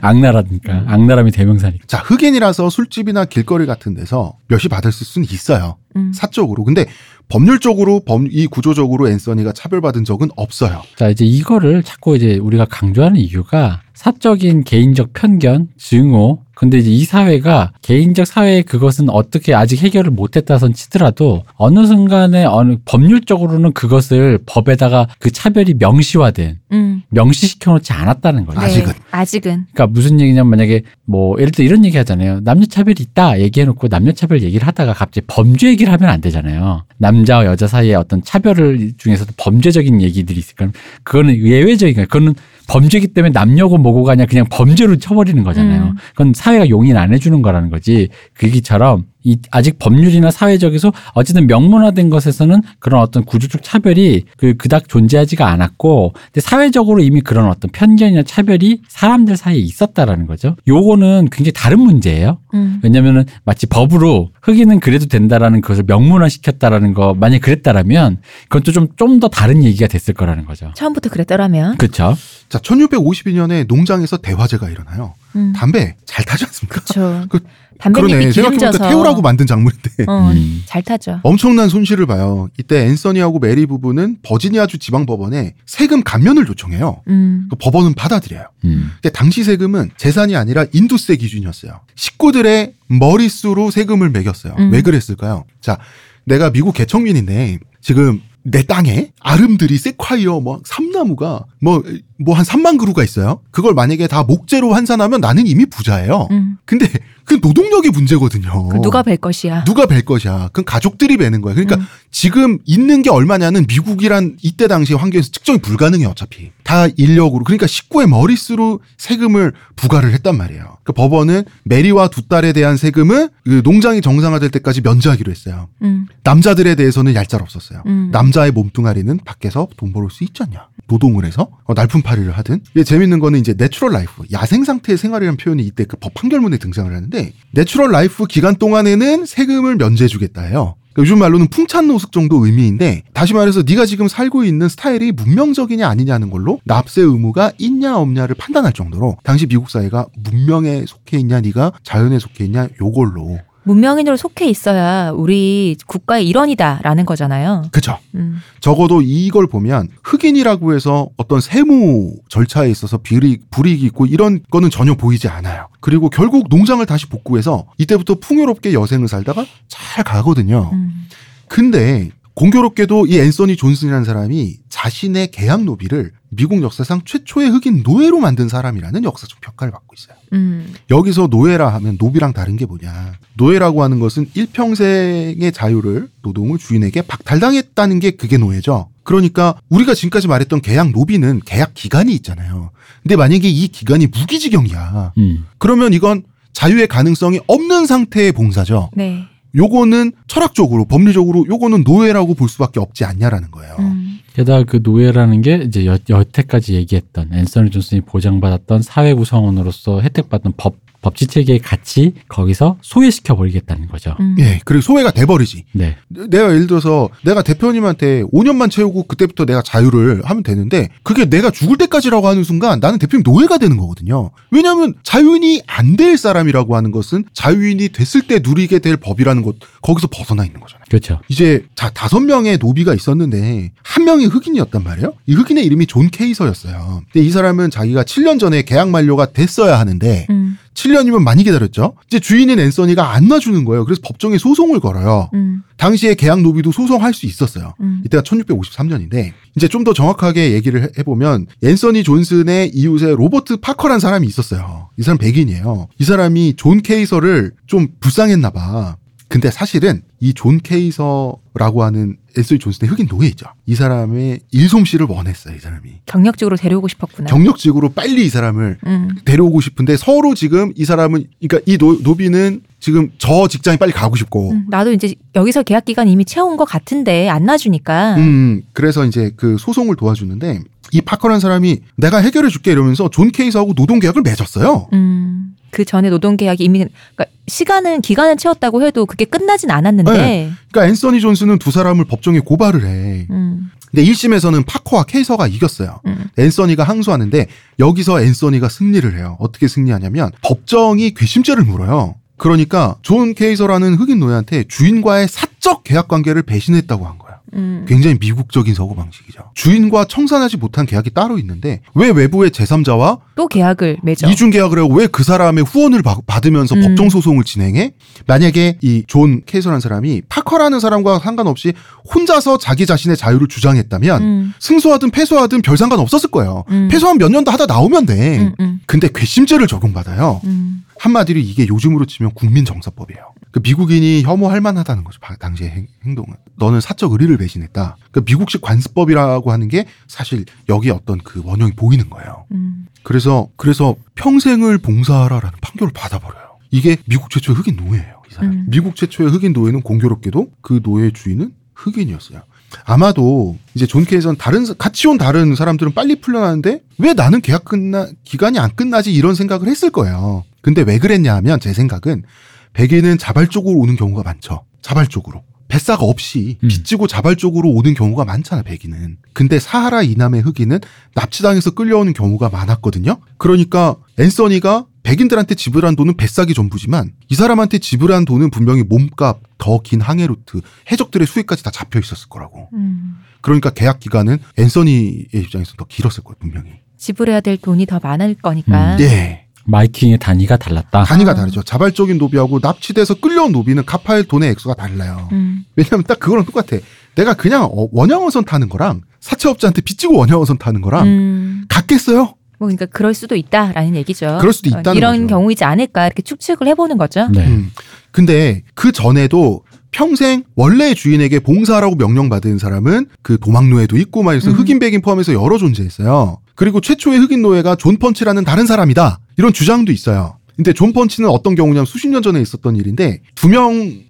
악랄하니까 악랄함이 대명사니까. 자, 흑인이라서 술집이나 길거리 같은 데서 몇이 받을 수는 있어요. 음. 사적으로. 근데 법률적으로 법, 이 구조적으로 앤서니가 차별받은 적은 없어요. 자, 이제 이거를 자꾸 이제 우리가 강조하는 이유가 사적인 개인적 편견, 증오, 근데 이제 이 사회가 개인적 사회의 그것은 어떻게 아직 해결을 못했다선 치더라도 어느 순간에 어느 법률적으로는 그것을 법에다가 그 차별이 명시화된 음. 명시시켜 놓지 않았다는 거죠. 네. 아직은. 아직은. 그러니까 무슨 얘기냐면 만약에 뭐 예를 들어 이런 얘기 하잖아요. 남녀 차별이 있다 얘기해놓고 남녀 차별 얘기를 하다가 갑자기 범죄 얘기를 하면 안 되잖아요. 남자와 여자 사이에 어떤 차별을 중에서도 범죄적인 얘기들이 있을까? 그거는 예외적인 거예요. 그거는 범죄기 때문에 남녀고 뭐고가 아니라 그냥 범죄로 쳐버리는 거잖아요. 음. 그건 사회가 용인 안 해주는 거라는 거지. 그 얘기처럼 이 아직 법률이나 사회적에서 어쨌든 명문화된 것에서는 그런 어떤 구조적 차별이 그 그닥 존재하지가 않았고, 근데 사회적으로 이미 그런 어떤 편견이나 차별이 사람들 사이에 있었다라는 거죠. 요거는 굉장히 다른 문제예요. 음. 왜냐면은 마치 법으로 흑인은 그래도 된다라는 것을 명문화 시켰다라는 거 만약 그랬다라면 그건 또좀좀 더 다른 얘기가 됐을 거라는 거죠. 처음부터 그랬더라면. 그렇죠. 자, 1652년에 농장에서 대화제가 일어나요. 음. 담배 잘 타지 않습니까? 그렇죠. 그- 담배잎이 그러네. 생각해보니까 기름져서. 태우라고 만든 작물인데. 어, 음. 잘 타죠. 엄청난 손실을 봐요. 이때 앤서니하고 메리 부부는 버지니아주 지방 법원에 세금 감면을 요청해요. 음. 그 법원은 받아들여요. 음. 근데 당시 세금은 재산이 아니라 인두세 기준이었어요. 식구들의 머릿수로 세금을 매겼어요. 음. 왜 그랬을까요? 자, 내가 미국 개척민인데 지금 내 땅에 아름드리 세콰이어 뭐 삼나무가 뭐 뭐 한 3만 그루가 있어요. 그걸 만약에 다 목재로 환산하면 나는 이미 부자예요. 음. 근데 그 노동력이 문제거든요. 그 누가 벨 것이야. 누가 벨 것이야. 그건 가족들이 베는 거야. 그러니까 음. 지금 있는 게 얼마냐는 미국이란 이때 당시 환경에서 측정이 불가능해 어차피. 다 인력으로. 그러니까 식구의 머릿수로 세금을 부과를 했단 말이에요. 그 법원은 메리와 두 딸에 대한 세금을 그 농장이 정상화될 때까지 면제하기로 했어요. 음. 남자들에 대해서는 얄짤 없었어요. 음. 남자의 몸뚱아리는 밖에서 돈 벌을 수 있지 않냐. 노동을 해서 어, 날품팔이를 하든. 이게 재밌는 거는 이제 natural life, 야생 상태의 생활이라는 표현이 이때 그 법 판결문에 등장을 하는데 natural life 기간 동안에는 세금을 면제해주겠다 해요. 그러니까 요즘 말로는 풍찬 노숙 정도 의미인데 다시 말해서 네가 지금 살고 있는 스타일이 문명적이냐 아니냐는 걸로 납세 의무가 있냐 없냐를 판단할 정도로 당시 미국 사회가 문명에 속해 있냐 네가 자연에 속해 있냐 요걸로 문명인으로 속해 있어야 우리 국가의 일원이다라는 거잖아요. 그죠. 음. 적어도 이걸 보면 흑인이라고 해서 어떤 세무 절차에 있어서 불이익, 불이익이 있고 이런 거는 전혀 보이지 않아요. 그리고 결국 농장을 다시 복구해서 이때부터 풍요롭게 여생을 살다가 잘 가거든요. 음. 근데 공교롭게도 이 앤서니 존슨이라는 사람이 자신의 계약 노비를 미국 역사상 최초의 흑인 노예로 만든 사람이라는 역사적 평가를 받고 있어요. 음. 여기서 노예라 하면 노비랑 다른 게 뭐냐. 노예라고 하는 것은 일평생의 자유를 노동을 주인에게 박탈당했다는 게 그게 노예죠. 그러니까 우리가 지금까지 말했던 계약 노비는 계약 기간이 있잖아요. 근데 만약에 이 기간이 무기징역이야. 음. 그러면 이건 자유의 가능성이 없는 상태의 봉사죠. 네. 요거는 철학적으로 법리적으로 요거는 노예라고 볼 수밖에 없지 않냐라는 거예요. 음. 게다가 그 노예라는 게 이제 여, 여태까지 얘기했던 앤서니 존슨이 보장받았던 사회 구성원으로서 혜택받던 법 법치 체계의 가치 거기서 소외시켜 버리겠다는 거죠. 음. 예, 그리고 소외가 돼 버리지. 네. 내가 예를 들어서 내가 대표님한테 5년만 채우고 그때부터 내가 자유를 하면 되는데 그게 내가 죽을 때까지라고 하는 순간 나는 대표님 노예가 되는 거거든요. 왜냐하면 자유인이 안 될 사람이라고 하는 것은 자유인이 됐을 때 누리게 될 법이라는 것 거기서 벗어나 있는 거잖아요. 그렇죠. 이제 자 다섯 명의 노비가 있었는데 한 명이 흑인이었단 말이에요. 이 흑인의 이름이 존 케이서였어요. 근데 이 사람은 자기가 7년 전에 계약 만료가 됐어야 하는데 음. 7년이면 많이 기다렸죠. 이제 주인인 앤서니가 안 놔주는 거예요. 그래서 법정에 소송을 걸어요. 음. 당시에 계약 노비도 소송할 수 있었어요. 음. 이때가 1653년인데 이제 좀 더 정확하게 얘기를 해- 해보면 앤서니 존슨의 이웃에 로버트 파커란 사람이 있었어요. 이 사람 백인이에요. 이 사람이 존 케이서를 좀 불쌍했나 봐. 근데 사실은 이 존 케이서라고 하는 앤서니 존슨의 흑인 노예이죠. 이 사람의 일솜씨를 원했어요. 이 사람이. 경력직으로 데려오고 싶었구나. 경력직으로 빨리 이 사람을 음. 데려오고 싶은데 서로 지금 이 사람은 그러니까 이 노, 노비는 지금 저 직장에 빨리 가고 싶고 음. 나도 이제 여기서 계약 기간 이미 채운 것 같은데 안 놔주니까. 음, 그래서 이제 그 소송을 도와주는데 이 파커라는 사람이 내가 해결해 줄게 이러면서 존 케이서하고 노동 계약을 맺었어요. 음. 그 전에 노동 계약이 이미 그러니까 시간은 기간은 채웠다고 해도 그게 끝나진 않았는데. 네. 그러니까 앤서니 존슨은 두 사람을 법정에 고발을 해. 음. 근데 1심에서는 파커와 케이서가 이겼어요. 음. 앤서니가 항소하는데 여기서 앤서니가 승리를 해요. 어떻게 승리하냐면 법정이 괘씸죄를 물어요. 그러니까 존 케이서라는 흑인 노예한테 주인과의 사적 계약 관계를 배신했다고 한 거야. 음. 굉장히 미국적인 사고 방식이죠. 주인과 청산하지 못한 계약이 따로 있는데 왜 외부의 제3자와 또 계약을 맺어. 이중 계약을 하고 왜 그 사람의 후원을 받- 받으면서 음. 법정 소송을 진행해? 만약에 이 존 케이서라는 사람이 파커라는 사람과 상관없이 혼자서 자기 자신의 자유를 주장했다면 음. 승소하든 패소하든 별 상관 없었을 거예요. 음. 패소하면 몇 년 더 하다 나오면 돼. 음, 음, 근데 괘씸죄를 적용받아요. 음. 한마디로 이게 요즘으로 치면 국민정서법이에요. 그 미국인이 혐오할 만하다는 거죠. 바- 당시의 행, 행동은. 너는 사적 의리를 배신했다. 그 미국식 관습법이라고 하는 게 사실 여기에 어떤 그 원형이 보이는 거예요. 음. 그래서 그래서 평생을 봉사하라라는 판결을 받아버려요. 이게 미국 최초의 흑인 노예예요. 이 사람. 음. 미국 최초의 흑인 노예는 공교롭게도 그 노예 주인은 흑인이었어요. 아마도 이제 존 케이선 다른 사- 같이 온 다른 사람들은 빨리 풀려나는데 왜 나는 계약 끝나 기간이 안 끝나지 이런 생각을 했을 거예요. 근데 왜 그랬냐 하면 제 생각은 백인은 자발적으로 오는 경우가 많죠. 자발적으로. 뱃삯이 없이 음. 빚지고 자발적으로 오는 경우가 많잖아, 백인은. 근데 사하라 이남의 흑인은 납치당해서 끌려오는 경우가 많았거든요. 그러니까 앤서니가 백인들한테 지불한 돈은 뱃삯이 전부지만 이 사람한테 지불한 돈은 분명히 몸값, 더 긴 항해 루트, 해적들의 수익까지 다 잡혀 있었을 거라고. 음. 그러니까 계약 기간은 앤서니의 입장에서 더 길었을 거예요, 분명히. 지불해야 될 돈이 더 많을 거니까. 음. 예. 마이킹의 단위가 달랐다. 단위가 아. 다르죠. 자발적인 노비하고 납치돼서 끌려온 노비는 갚아야 할 돈의 액수가 달라요. 음. 왜냐면 딱 그거랑 똑같아. 내가 그냥 어, 원양어선 타는 거랑 사채업자한테 빚지고 원양어선 타는 거랑 음. 같겠어요? 뭐 그러니까 그럴 수도 있다라는 얘기죠. 그럴 수도 어, 있다는 이런 거죠. 경우이지 않을까 이렇게 추측을 해보는 거죠. 네. 음. 근데 그 전에도 평생 원래 주인에게 봉사하라고 명령받은 사람은 그 도망노예도 있고 말해서 음. 흑인 백인 포함해서 여러 존재했어요. 그리고 최초의 흑인 노예가 존 펀치라는 다른 사람이다. 이런 주장도 있어요. 근데 존 펀치는 어떤 경우냐면 수십 년 전에 있었던 일인데 두 명의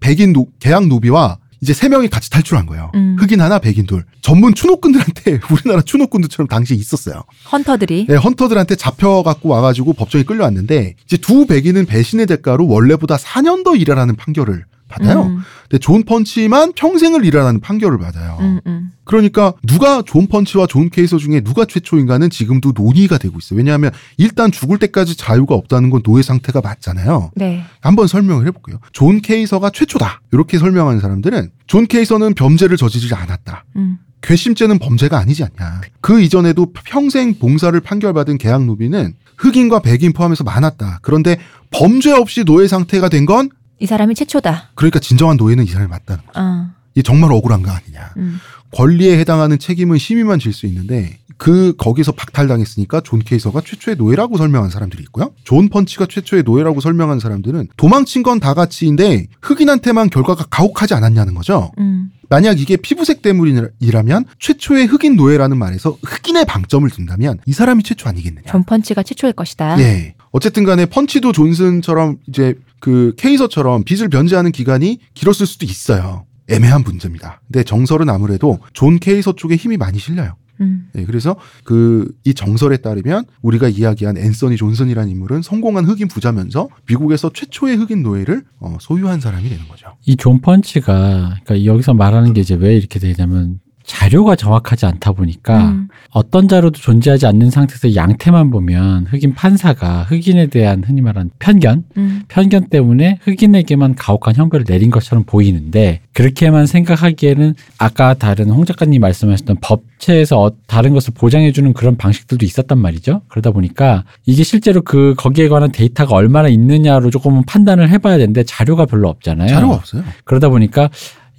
백인 노, 계약 노비와 이제 세 명이 같이 탈출한 거예요. 음. 흑인 하나, 백인 둘. 전문 추노꾼들한테 우리나라 추노꾼들처럼 당시에 있었어요. 헌터들이. 네, 헌터들한테 잡혀 갖고 와가지고 법정에 끌려왔는데 이제 두 백인은 배신의 대가로 원래보다 4년 더 일하라는 판결을 받아요. 음, 근데 존 펀치만 평생을 일하라는 판결을 받아요. 음, 음. 그러니까 누가 존 펀치와 존 케이서 중에 누가 최초인가는 지금도 논의가 되고 있어요. 왜냐하면 일단 죽을 때까지 자유가 없다는 건 노예 상태가 맞잖아요. 네. 한번 설명을 해볼게요. 존 케이서가 최초다. 이렇게 설명하는 사람들은 존 케이서는 범죄를 저지르지 않았다. 음. 괘씸죄는 범죄가 아니지 않냐. 그 이전에도 평생 봉사를 판결받은 계약 노비는 흑인과 백인 포함해서 많았다. 그런데 범죄 없이 노예 상태가 된 건 이 사람이 최초다. 그러니까 진정한 노예는 이 사람이 맞다는 거죠. 어. 이게 정말 억울한 거 아니냐. 음. 권리에 해당하는 책임은 시민만 질 수 있는데 그 거기서 박탈당했으니까 존 케이서가 최초의 노예라고 설명한 사람들이 있고요. 존 펀치가 최초의 노예라고 설명한 사람들은 도망친 건 다 같이인데 흑인한테만 결과가 가혹하지 않았냐는 거죠. 음. 만약 이게 피부색 때문이라면 최초의 흑인 노예라는 말에서 흑인의 방점을 둔다면 이 사람이 최초 아니겠느냐. 존 펀치가 최초일 것이다. 예. 어쨌든 간에 펀치도 존슨처럼 이제 그 케이서처럼 빚을 변제하는 기간이 길었을 수도 있어요. 애매한 문제입니다. 근데 정설은 아무래도 존 케이서 쪽에 힘이 많이 실려요. 음. 예, 그래서 그 이 정설에 따르면 우리가 이야기한 앤서니 존슨이라는 인물은 성공한 흑인 부자면서 미국에서 최초의 흑인 노예를 어, 소유한 사람이 되는 거죠. 이 존 펀치가 그러니까 여기서 말하는 게 이제 왜 이렇게 되냐면 자료가 정확하지 않다 보니까 음. 어떤 자료도 존재하지 않는 상태에서 양태만 보면 흑인 판사가 흑인에 대한 흔히 말하는 편견, 음. 편견 때문에 흑인에게만 가혹한 형벌을 내린 것처럼 보이는데 그렇게만 생각하기에는 아까 다른 홍 작가님 말씀하셨던 법체에서 어- 다른 것을 보장해주는 그런 방식들도 있었단 말이죠. 그러다 보니까 이게 실제로 그 거기에 관한 데이터가 얼마나 있느냐로 조금 판단을 해봐야 되는데 자료가 별로 없잖아요. 자료가 없어요. 그러다 보니까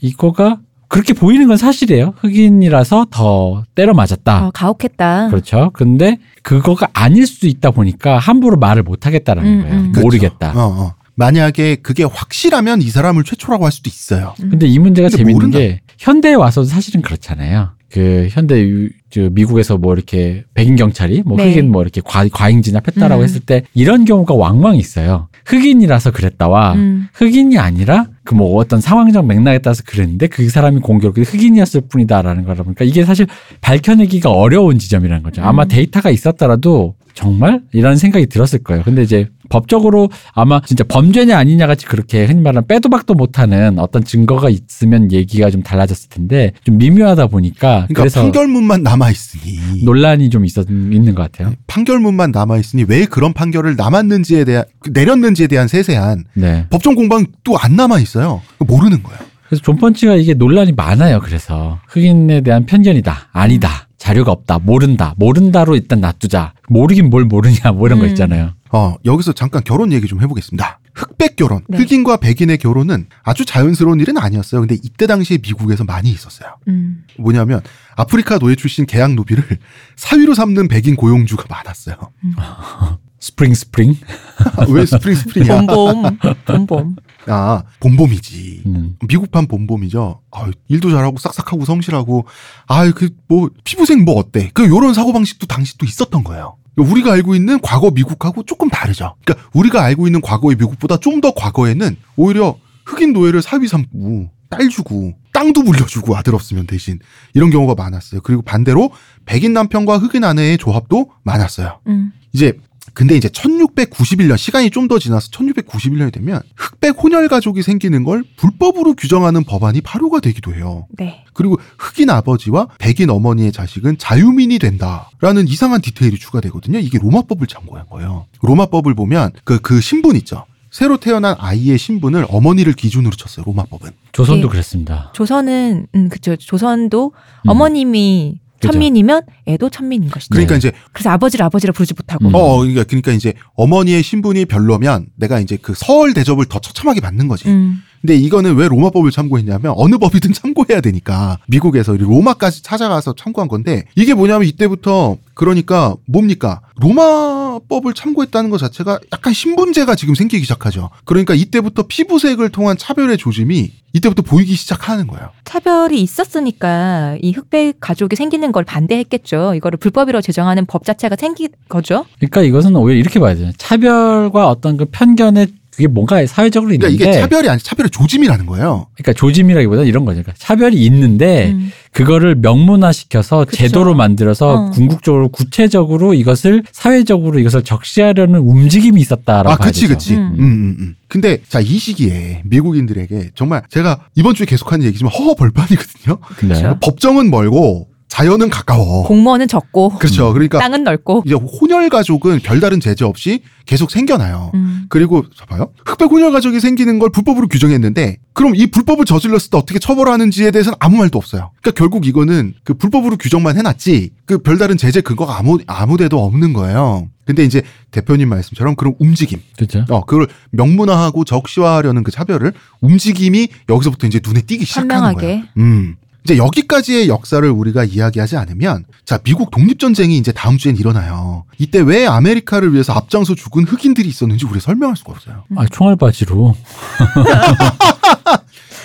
이거가 그렇게 보이는 건 사실이에요. 흑인이라서 더 때려 맞았다. 어, 가혹했다. 그렇죠. 근데 그거가 아닐 수도 있다 보니까 함부로 말을 못 하겠다라는 음, 거예요. 음. 그렇죠. 모르겠다. 어, 어. 만약에 그게 확실하면 이 사람을 최초라고 할 수도 있어요. 음. 근데 이 문제가 근데 재밌는 모른다. 게 현대에 와서도 사실은 그렇잖아요. 그 현대 유- 저 미국에서 뭐 이렇게 백인 경찰이 뭐 네. 흑인 뭐 이렇게 과, 과잉 진압했다라고 음. 했을 때 이런 경우가 왕왕 있어요. 흑인이라서 그랬다와 음. 흑인이 아니라 그 뭐 어떤 상황적 맥락에 따라서 그랬는데 그 사람이 공교롭게 흑인이었을 뿐이다라는 거다 보니까 이게 사실 밝혀내기가 어려운 지점이라는 거죠. 아마 음. 데이터가 있었더라도 정말 이런 생각이 들었을 거예요. 근데 이제 법적으로 아마 진짜 범죄냐 아니냐 같이 그렇게 흔히 말하는 빼도 박도 못하는 어떤 증거가 있으면 얘기가 좀 달라졌을 텐데 좀 미묘하다 보니까 그러니까 그래서 판결문만 남아 있으니 논란이 좀 있었 있는 것 같아요. 판결문만 남아 있으니 왜 그런 판결을 남았는지에 대한 그 내렸는지에 대한 세세한 네. 법정 공방 또 안 남아 있어요. 모르는 거예요. 그래서 존 펀치가 이게 논란이 많아요. 그래서 흑인에 대한 편견이다, 아니다, 자료가 없다, 모른다, 모른다로 일단 놔두자. 모르긴 뭘 모르냐, 뭐 이런 거 음. 있잖아요. 어, 여기서 잠깐 결혼 얘기 좀 해보겠습니다. 흑백 결혼, 네. 흑인과 백인의 결혼은 아주 자연스러운 일은 아니었어요. 근데 이때 당시에 미국에서 많이 있었어요. 음. 뭐냐면 아프리카 노예 출신 계약 노비를 사위로 삼는 백인 고용주가 많았어요. Spring spring. 왜 spring spring이야? 봄봄 봄봄. 아, 봄봄이지. 음. 미국판 봄봄이죠. 아, 일도 잘하고 싹싹하고 성실하고 아, 그 뭐 피부색 뭐 어때? 그 요런 사고 방식도 당시 또 있었던 거예요. 우리가 알고 있는 과거 미국하고 조금 다르죠. 그러니까 우리가 알고 있는 과거의 미국보다 좀 더 과거에는 오히려 흑인 노예를 사위 삼고 딸 주고 땅도 물려주고 아들 없으면 대신 이런 경우가 많았어요. 그리고 반대로 백인 남편과 흑인 아내의 조합도 많았어요. 음. 이제 근데 이제 1691년 시간이 좀 더 지나서 1691년이 되면 흑백 혼혈 가족이 생기는 걸 불법으로 규정하는 법안이 발효가 되기도 해요. 네. 그리고 흑인 아버지와 백인 어머니의 자식은 자유민이 된다라는 이상한 디테일이 추가되거든요. 이게 로마법을 참고한 거예요. 로마법을 보면 그, 그 신분 있죠. 새로 태어난 아이의 신분을 어머니를 기준으로 쳤어요. 로마법은. 조선도 네. 그랬습니다. 조선은 음 그쵸. 조선도 음. 어머님이 그죠. 천민이면 애도 천민인 것이죠. 그러니까 네. 이제 그래서 아버지를 아버지라 부르지 못하고. 음. 어 그러니까 그러니까 이제 어머니의 신분이 별로면 내가 이제 그 서얼 대접을 더 처참하게 받는 거지. 음. 근데 이거는 왜 로마법을 참고했냐면 어느 법이든 참고해야 되니까 미국에서 이 로마까지 찾아가서 참고한 건데 이게 뭐냐면 이때부터 그러니까 뭡니까 로마법을 참고했다는 것 자체가 약간 신분제가 지금 생기기 시작하죠. 그러니까 이때부터 피부색을 통한 차별의 조짐이 이때부터 보이기 시작하는 거예요. 차별이 있었으니까 이 흑백 가족이 생기는 걸 반대했겠죠. 이거를 불법으로 제정하는 법 자체가 생긴 거죠. 그러니까 이것은 오히려 이렇게 봐야 돼요. 차별과 어떤 그 편견의 그게 뭔가 사회적으로 그러니까 있는데, 이게 차별이 아니라 차별의 조짐이라는 거예요. 그러니까 조짐이라기보다 이런 거죠. 그러니까 차별이 있는데 음. 그거를 명문화시켜서 그쵸. 제도로 만들어서 어. 궁극적으로 구체적으로 이것을 사회적으로 이것을 적시하려는 움직임이 있었다라고 아, 봐야 그치, 되죠. 그치. 음. 음, 음, 음. 근데, 자, 이 시기에 미국인들에게 정말 제가 이번 주에 계속하는 얘기지만 허허벌판이거든요. 네. 법정은 멀고 자연은 가까워. 공무원은 적고 그렇죠. 그러니까 땅은 넓고. 이제 혼혈 가족은 별다른 제재 없이 계속 생겨나요. 음. 그리고 봐봐요. 흑백 혼혈 가족이 생기는 걸 불법으로 규정했는데 그럼 이 불법을 저질렀을 때 어떻게 처벌하는지에 대해서는 아무 말도 없어요. 그러니까 결국 이거는 그 불법으로 규정만 해놨지 그 별다른 제재 근거가 아무 아무데도 없는 거예요. 근데 이제 대표님 말씀처럼 그런 움직임, 그렇죠. 어 그걸 명문화하고 적시화하려는 그 차별을 움직임이 여기서부터 이제 눈에 띄기 시작하는. 거예요. 음. 이제 여기까지의 역사를 우리가 이야기하지 않으면 자 미국 독립 전쟁이 이제 다음 주엔 일어나요. 이때 왜 아메리카를 위해서 앞장서 죽은 흑인들이 있었는지 우리 설명할 수가 없어요. 아, 총알바지로.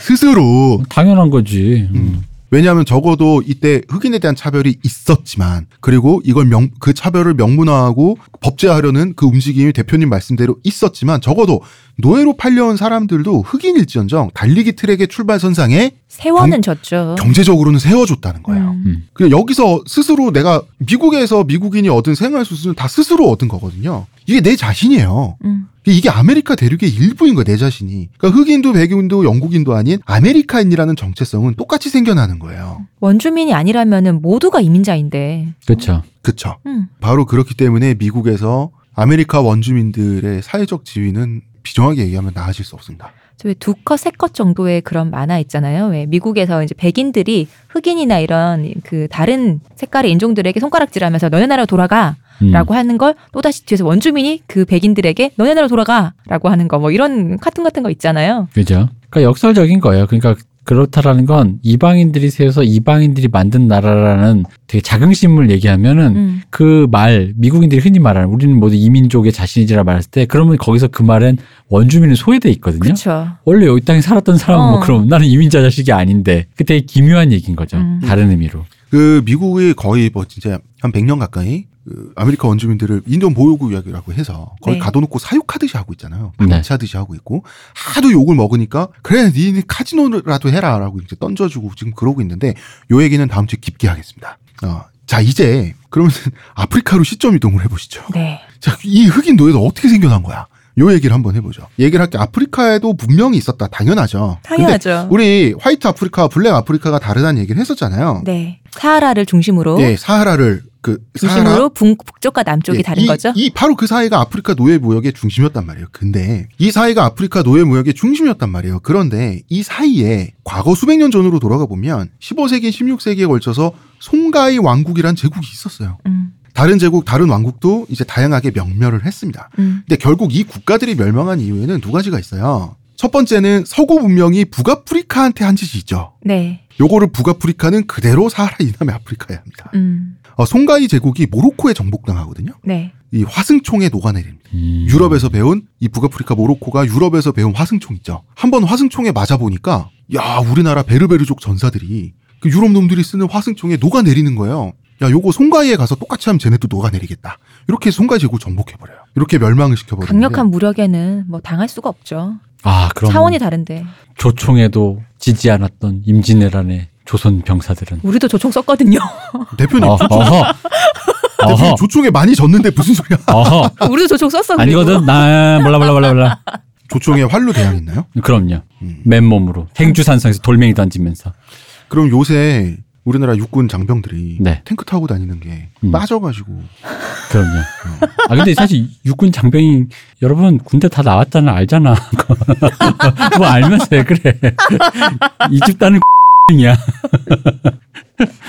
스스로 당연한 거지. 음. 왜냐하면 적어도 이때 흑인에 대한 차별이 있었지만 그리고 이걸 명 그 차별을 명문화하고 법제하려는 그 움직임이 대표님 말씀대로 있었지만 적어도 노예로 팔려온 사람들도 흑인일지언정 달리기 트랙의 출발선상에 세워는 줬죠. 경제적으로는 세워줬다는 거예요. 음. 그냥 여기서 스스로 내가 미국에서 미국인이 얻은 생활 수준은 다 스스로 얻은 거거든요. 이게 내 자신이에요. 음. 이게 아메리카 대륙의 일부인 거야, 내 자신이. 그러니까 흑인도 백인도 영국인도 아닌 아메리카인이라는 정체성은 똑같이 생겨나는 거예요. 원주민이 아니라면은 모두가 이민자인데. 그렇죠. 그쵸. 음. 바로 그렇기 때문에 미국에서 아메리카 원주민들의 사회적 지위는 비정하게 얘기하면 나아질 수 없습니다. 왜두 컷, 세 컷 정도의 그런 만화 있잖아요. 왜 미국에서 이제 백인들이 흑인이나 이런 그 다른 색깔의 인종들에게 손가락질하면서 너네 나라로 돌아가. 음. 라고 하는 걸 또다시 뒤에서 원주민이 그 백인들에게 너네 나라로 돌아가. 라고 하는 거 뭐 이런 카툰 같은 거 있잖아요. 그죠. 그러니까 역설적인 거예요. 그러니까 그렇다라는 건 이방인들이 세워서 이방인들이 만든 나라라는 되게 자긍심을 얘기하면은 음. 그말 미국인들이 흔히 말하는 우리는 모두 이민족의 자신이지라 말했을 때 그러면 거기서 그 말은 원주민은 소외돼 있거든요. 그렇죠. 원래 여기 땅에 살았던 사람은 뭐 어. 그럼 나는 이민자 자식이 아닌데 그 되게 기묘한 얘기인 거죠. 음. 다른 의미로. 그 미국이 거의 뭐 진짜 한 100년 가까이 그 아메리카 원주민들을 인디언 보호구역이라고 해서 거의 네. 가둬놓고 사육하듯이 하고 있잖아요. 네. 방치하듯이 하고 있고 하도 욕을 먹으니까 그래 니네 카지노라도 해라라고 이제 던져주고 지금 그러고 있는데 요 얘기는 다음 주에 깊게 하겠습니다. 어, 자 이제 그러면 아프리카로 시점 이동을 해보시죠. 네. 자, 이 흑인 노예도 어떻게 생겨난 거야? 요 얘기를 한번 해보죠. 얘기를 할게 아프리카에도 문명이 있었다. 당연하죠. 당연하죠. 우리 white 아프리카와 black 아프리카가 다르다는 얘기를 했었잖아요. 네. 사하라를 중심으로 예, 사하라를 그 사하라 중심으로 북, 북쪽과 남쪽이 예, 다른 이, 거죠. 이 바로 그 사이가 아프리카 노예 무역의 중심이었단 말이에요. 근데 이 사이가 아프리카 노예 무역의 중심이었단 말이에요. 그런데 이 사이에 과거 수백 년 전으로 돌아가 보면 15세기, 16세기에 걸쳐서 송가이 왕국이란 제국이 있었어요. 음, 다른 제국, 다른 왕국도 이제 다양하게 명멸을 했습니다. 음. 근데 결국 이 국가들이 멸망한 이유에는 두 가지가 있어요. 첫 번째는 서구 문명이 북아프리카한테 한 짓이 있죠. 네. 요거를 북아프리카는 그대로 사하라 이남의 아프리카에 합니다. 음, 어, 송가이 제국이 모로코에 정복당하거든요. 네. 이 화승총에 녹아내립니다. 음. 유럽에서 배운 이 북아프리카 모로코가 유럽에서 배운 화승총 있죠. 한번 화승총에 맞아 보니까 야 우리나라 베르베르족 전사들이 그 유럽 놈들이 쓰는 화승총에 녹아내리는 거예요. 야 요거 송가이에 가서 똑같이 하면 쟤네도 녹아내리겠다. 이렇게 송가이 제국 정복해 버려요. 이렇게 멸망을 시켜버려요. 강력한 무력에는 뭐 당할 수가 없죠. 아, 그럼 차원이 다른데. 조총에도 지지 않았던 임진왜란의 조선 병사들은 우리도 조총 썼거든요. 대표님 어, 조총, 어허. 대표님 어허. 조총에 많이 졌는데 무슨 소리야? 어허. 우리도 조총 썼어. 아니거든. 나 몰라 몰라 몰라 몰라. 조총에 활로 대항 있나요? 그럼요. 음. 맨몸으로 행주산성에서 돌멩이 던지면서. 그럼 요새 우리나라 육군 장병들이 네. 탱크 타고 다니는 게 음. 빠져가지고 그럼요. 아 근데 사실 육군 장병이 여러분 군대 다 나왔잖아 알잖아. 뭐 알면서 왜 그래? 이 집단은 이야.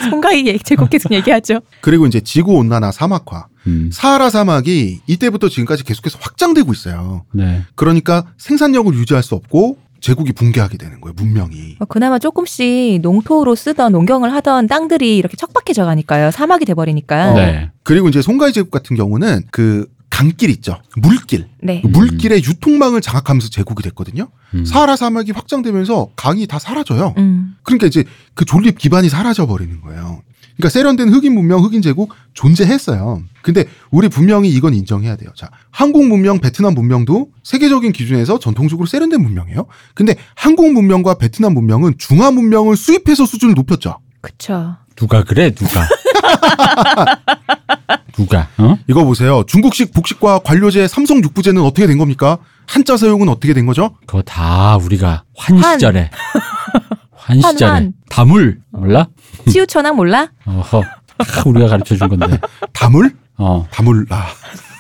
송가희 얘기 제곱 계속 얘기하죠. 그리고 이제 지구 온난화 사막화 음, 사하라 사막이 이때부터 지금까지 계속해서 확장되고 있어요. 네. 그러니까 생산력을 유지할 수 없고 제국이 붕괴하게 되는 거예요. 문명이. 뭐 그나마 조금씩 농토로 쓰던 농경을 하던 땅들이 이렇게 척박해져 가니까요. 사막이 돼버리니까. 네. 그리고 이제 송가이 제국 같은 경우는 그 강길 있죠. 물길. 네. 그 물길의 유통망을 장악하면서 제국이 됐거든요. 음. 사하라 사막이 확장되면서 강이 다 사라져요. 음. 그러니까 이제 그 존립 기반이 사라져 버리는 거예요. 그러니까 세련된 흑인 문명, 흑인 제국 존재했어요. 근데 우리 분명히 이건 인정해야 돼요. 자, 한국 문명, 베트남 문명도 세계적인 기준에서 전통적으로 세련된 문명이에요. 근데 한국 문명과 베트남 문명은 중화 문명을 수입해서 수준을 높였죠. 그쵸. 누가 그래 누가? 누가? 어? 이거 보세요. 중국식 복식과 관료제 삼성 육부제는 어떻게 된 겁니까? 한자 사용은 어떻게 된 거죠? 그거 다 우리가 환 환. 시절에 환 환, 시절에 환. 다물 몰라? 치우천왕 몰라? 어허. 다 우리가 가르쳐 준 건데. 다물? 어 다물. 아.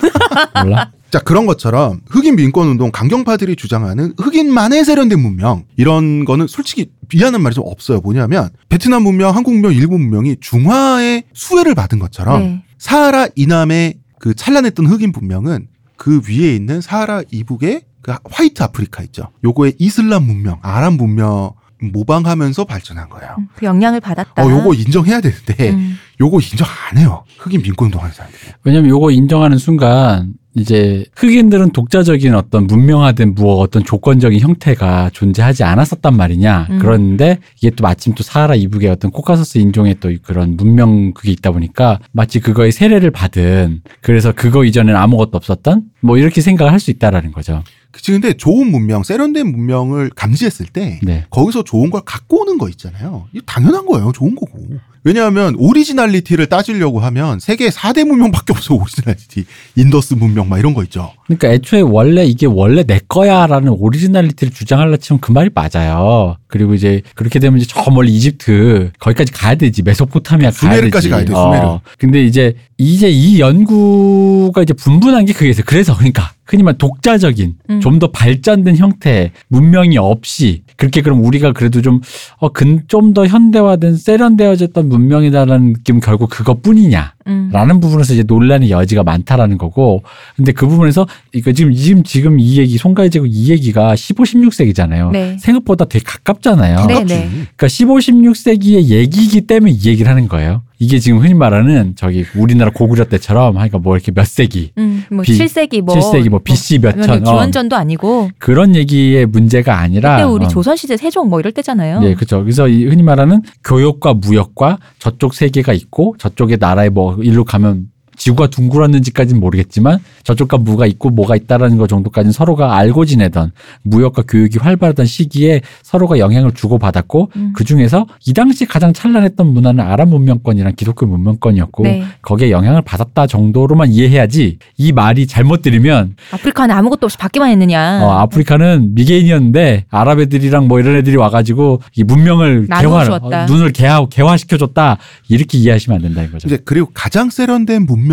몰라? 자, 그런 것처럼 흑인 민권 운동 강경파들이 주장하는 흑인만의 세련된 문명 이런 거는 솔직히 미안한 말이 좀 없어요. 뭐냐면 베트남 문명, 한국 문명, 일본 문명이 중화의 수혜를 받은 것처럼 네. 사하라 이남의 그 찬란했던 흑인 문명은 그 위에 있는 사하라 이북의 그 white 아프리카 있죠. 요거의 이슬람 문명, 아랍 문명 모방하면서 발전한 거예요. 음, 그 영향을 받았다. 어, 요거 인정해야 되는데 음. 요거 인정 안 해요. 흑인 민권 운동하는 사람들이. 왜냐면 요거 인정하는 순간 이제 흑인들은 독자적인 어떤 문명화된 무엇 어떤 조건적인 형태가 존재하지 않았었단 말이냐. 음. 그런데 이게 또 마침 또 사하라 이북의 어떤 코카서스 인종의 또 그런 문명 그게 있다 보니까 마치 그거의 세례를 받은 그래서 그거 이전에는 아무것도 없었던 뭐 이렇게 생각을 할 수 있다라는 거죠. 그치 근데 좋은 문명, 세련된 문명을 감지했을 때 네. 거기서 좋은 걸 갖고 오는 거 있잖아요. 이거 당연한 거예요. 좋은 거고. 왜냐하면 originality를 따지려고 하면 세계 4대 문명밖에 없어. Originality. 인더스 문명 막 이런 거 있죠. 그러니까 애초에 원래 이게 원래 내 거야라는 originality를 주장하려 치면 그 말이 맞아요. 그리고 이제 그렇게 되면 이제 저 멀리 이집트 거기까지 가야 되지 메소포타미아 가야 되지. 수메르까지 가야 돼, 수메르. 근데 이제 이제 이 연구가 이제 분분한 게 그게 있어요. 그래서 그러니까 흔히 말 독자적인 음. 좀더 발전된 형태 문명이 없이 그렇게 그럼 우리가 그래도 좀 어 좀 더 현대화된 세련되어졌던 문명이다라는 느낌 은 결국 그것뿐이냐? 음. 라는 부분에서 이제 논란의 여지가 많다라는 거고 근데 그 부분에서 이거 지금 지금 지금 이 얘기 송가의 제국 이 얘기가 15, 16세기잖아요. 네. 생각보다 되게 가깝잖아요. 네. 네. 그러니까 15, 16세기의 얘기이기 때문에 이 얘기를 하는 거예요. 이게 지금 흔히 말하는 저기 우리나라 고구려 때처럼 하니까 뭐 이렇게 몇 세기 음, 뭐 비- 7세기 뭐 7세기 뭐 BC 몇 아니면 천 어, 기원전도 아니고 그런 얘기의 문제가 아니라 그때 우리 어, 조선 시대 세종 뭐 이럴 때잖아요. 네, 그렇죠. 그래서 이 흔히 말하는 교역과 무역과 저쪽 세계가 있고 저쪽의 나라에 뭐 일로 가면 지구가 둥글었는지까지는 모르겠지만 저쪽과 무가 있고 뭐가 있다라는 것 정도까지는 서로가 알고 지내던 무역과 교육이 활발하던 시기에 서로가 영향을 주고받았고 음. 그 중에서 이 당시 가장 찬란했던 문화는 아랍 문명권이랑 기독교 문명권이었고 네. 거기에 영향을 받았다 정도로만 이해해야지 이 말이 잘못 들으면 아프리카는 아무것도 없이 받기만 했느냐. 어, 아프리카는 미개인이었는데 아랍 애들이랑 뭐 이런 애들이 와가지고 이 문명을 개화 주었다. 눈을 개화 개화시켜줬다 이렇게 이해하시면 안 된다는 거죠. 이제 그리고 가장 세련된 문명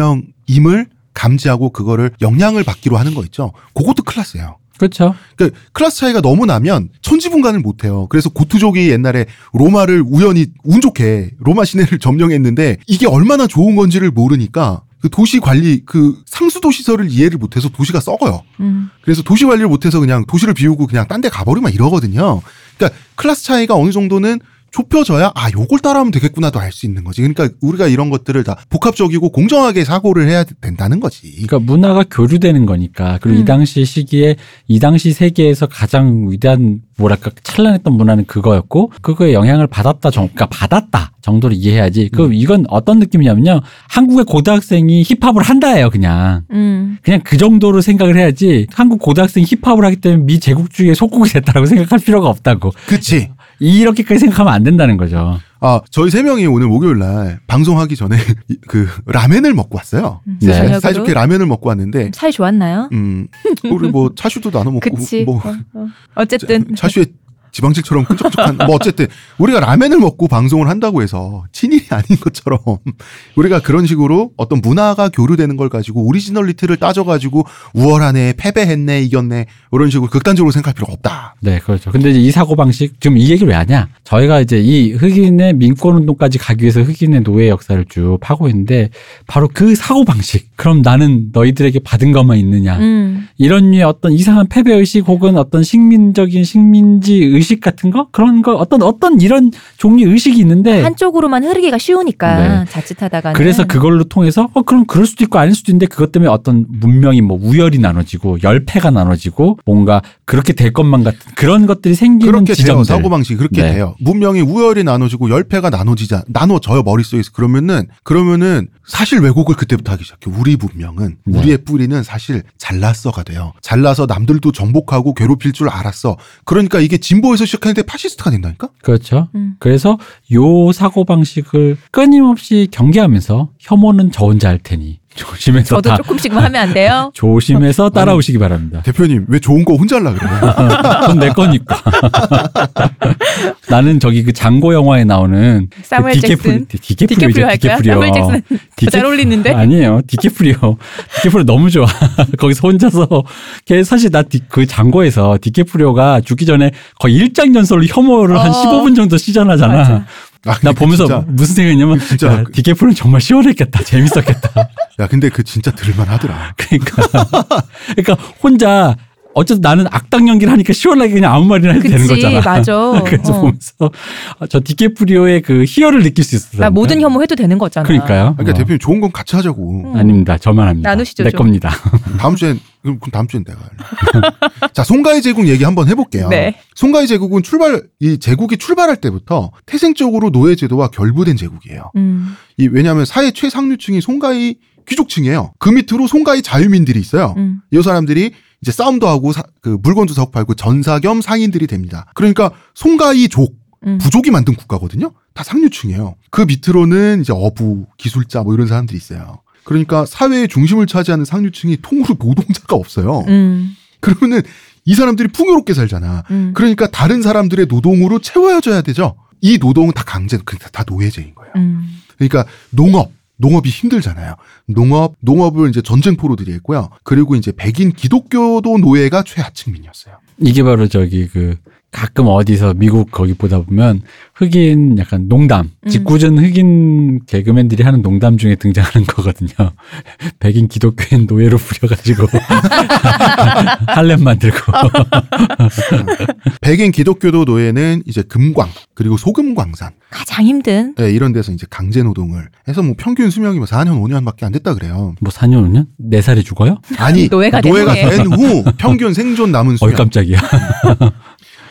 임을 감지하고 그거를 영향을 받기로 하는 거 있죠. 그것도 클라스예요. 그렇죠. 그러니까 클래스 차이가 너무 나면 천지분간을 못 해요. 그래서 고투족이 옛날에 로마를 우연히 운 좋게 로마 시내를 점령했는데 이게 얼마나 좋은 건지를 모르니까 그 도시 관리 그 상수도 시설을 이해를 못해서 도시가 썩어요. 음. 그래서 도시 관리를 못해서 그냥 도시를 비우고 그냥 딴 데 가버리면 이러거든요. 그러니까 클래스 차이가 어느 정도는 좁혀져야 아 요걸 따라하면 되겠구나도 알 수 있는 거지. 그러니까 우리가 이런 것들을 다 복합적이고 공정하게 사고를 해야 된다는 거지. 그러니까 문화가 교류되는 거니까 그리고 음. 이 당시 시기에 이 당시 세계에서 가장 위대한 뭐랄까 찬란했던 문화는 그거였고 그거에 영향을 받았다 정 그러니까 받았다 정도로 이해해야지. 그 음. 이건 어떤 느낌이냐면요. 한국의 고등학생이 힙합을 한다예요, 그냥. 음. 그냥 그 정도로 생각을 해야지 한국 고등학생이 힙합을 하기 때문에 미 제국주의의 속국이 됐다라고 생각할 필요가 없다고. 그치. 이렇게까지 생각하면 안 된다는 거죠. 아, 저희 세 명이 오늘 목요일 날 방송하기 전에 이- 그 라멘을 먹고 왔어요. 음. 네. 사이좋게 라멘을 먹고 왔는데 사이 좋았나요? 음, 우리 뭐 차슈도 나눠 먹고 그치. 뭐 어, 어. 어쨌든 차슈의 지방질처럼 끈적끈적한 뭐 어쨌든 우리가 라멘을 먹고 방송을 한다고 해서 친일이 아닌 것처럼 우리가 그런 식으로 어떤 문화가 교류되는 걸 가지고 originality를 따져가지고 우월하네 패배했네 이겼네 이런 식으로 극단적으로 생각할 필요가 없다. 네, 그렇죠. 근데 이제 이 사고 방식 지금 이 얘기를 왜 하냐? 저희가 이제 이 흑인의 민권 운동까지 가기 위해서 흑인의 노예 역사를 쭉 파고 있는데 바로 그 사고 방식. 그럼 나는 너희들에게 받은 것만 있느냐? 음. 이런 류의 어떤 이상한 패배 의식 혹은 어떤 식민적인 식민지 의식 같은 거 그런 거 어떤 어떤 이런 종류 의식이 있는데 한쪽으로만 흐르기가 쉬우니까 네. 자칫하다가는 그래서 그걸로 통해서 어 그럼 그럴 수도 있고 아닐 수도 있는데 그것 때문에 어떤 문명이 뭐 우열이 나눠지고 열패가 나눠지고 뭔가 그렇게 될 것만 같은 그런 것들이 생기는 그렇게 지점들. 사고 방식이 그렇게 네. 돼요. 문명이 우열이 나눠지고 열패가 나눠지자 나눠져요 머릿속에서 그러면은 그러면은 사실 왜곡을 그때부터 하기 시작해. 우리 문명은 네. 우리의 뿌리는 사실 잘났어가 돼요. 잘나서 남들도 정복하고 괴롭힐 줄 알았어. 그러니까 이게 진보에서 시작하는데 파시스트가 된다니까? 그렇죠. 음. 그래서 요 사고 방식을 끊임없이 경계하면서 혐오는 저 혼자 할 테니 조심해서 저도 다 조금씩만 하면 안 돼요? 조심해서 따라오시기 바랍니다. 대표님 왜 좋은 거 혼자 하려 그래요? 그건 내 거니까. 나는 저기 그 장고 영화에 나오는 사무엘 그 디케프리, 잭슨. 디카프리오? 디카프리오. 사무엘 잭슨 디케- 잘 어울리는데? 아니에요. 디카프리오. 디카프리오 너무 좋아. 거기서 혼자서 걔 사실 나 그 장고에서 디카프리오가 죽기 전에 거의 일장연설로 혐오를 한 어. 15분 정도 시전하잖아. 맞아. 아, 나 보면서 진짜, 무슨 생각이냐면 진짜 야, 그- 디케프리오는 정말 시원했겠다. 재밌었겠다. 야 근데 그 진짜 들을만 하더라. 그러니까 그러니까 혼자 어쨌든 나는 악당 연기를 하니까 시원하게 그냥 아무 말이나 해도 되는 그치, 거잖아. 맞아. 그래서 어. 보면서 아, 저 디케프리오의 그 희열을 느낄 수 있었어요. 나 모든 혐오 해도 되는 거잖아. 그러니까요. 그러니까 어. 대표님 좋은 건 같이 하자고. 음. 아닙니다. 저만 합니다. 나누시죠, 내 좀. 겁니다. 다음 주엔 그럼 그럼 다음 주엔 내가. 자 송가의 제국 얘기 한번 해볼게요. 네. 송가의 제국은 출발 이 제국이 출발할 때부터 태생적으로 노예 제도와 결부된 제국이에요. 음. 이 왜냐하면 사회 최상류층이 송가의 귀족층이에요. 그 밑으로 송가의 자유민들이 있어요. 음. 이 사람들이 이제 싸움도 하고 사- 그 물건도 사고 팔고 전사 겸 상인들이 됩니다. 그러니까 송가이족 음. 부족이 만든 국가거든요. 다 상류층이에요. 그 밑으로는 이제 어부, 기술자 뭐 이런 사람들이 있어요. 그러니까 사회의 중심을 차지하는 상류층이 통으로 노동자가 없어요. 음. 그러면은 이 사람들이 풍요롭게 살잖아. 음. 그러니까 다른 사람들의 노동으로 채워줘야 되죠. 이 노동은 다 강제, 그러니까 다 노예제인 거예요. 음. 그러니까 농업, 농업이 힘들잖아요. 농업, 농업을 이제 전쟁포로들이 했고요. 그리고 이제 백인 기독교도 노예가 최하층민이었어요. 이게 바로 저기 그 가끔 어디서 미국 거기 보다 보면 흑인 약간 농담, 음. 짓궂은 흑인 개그맨들이 하는 농담 중에 등장하는 거거든요. 백인 기독교인 노예로 부려가지고 할렘 만들고 백인 기독교도 노예는 이제 금광, 그리고 소금광산, 가장 힘든. 네, 이런 데서 이제 강제 노동을 해서 뭐 평균 수명이 뭐 4년, 5년밖에 안 됐다 그래요. 뭐 4년 5년? 4살에 죽어요? 아니, 노예가 된 후에. 된후 평균 생존 남은 어이 수명. 깜짝이야.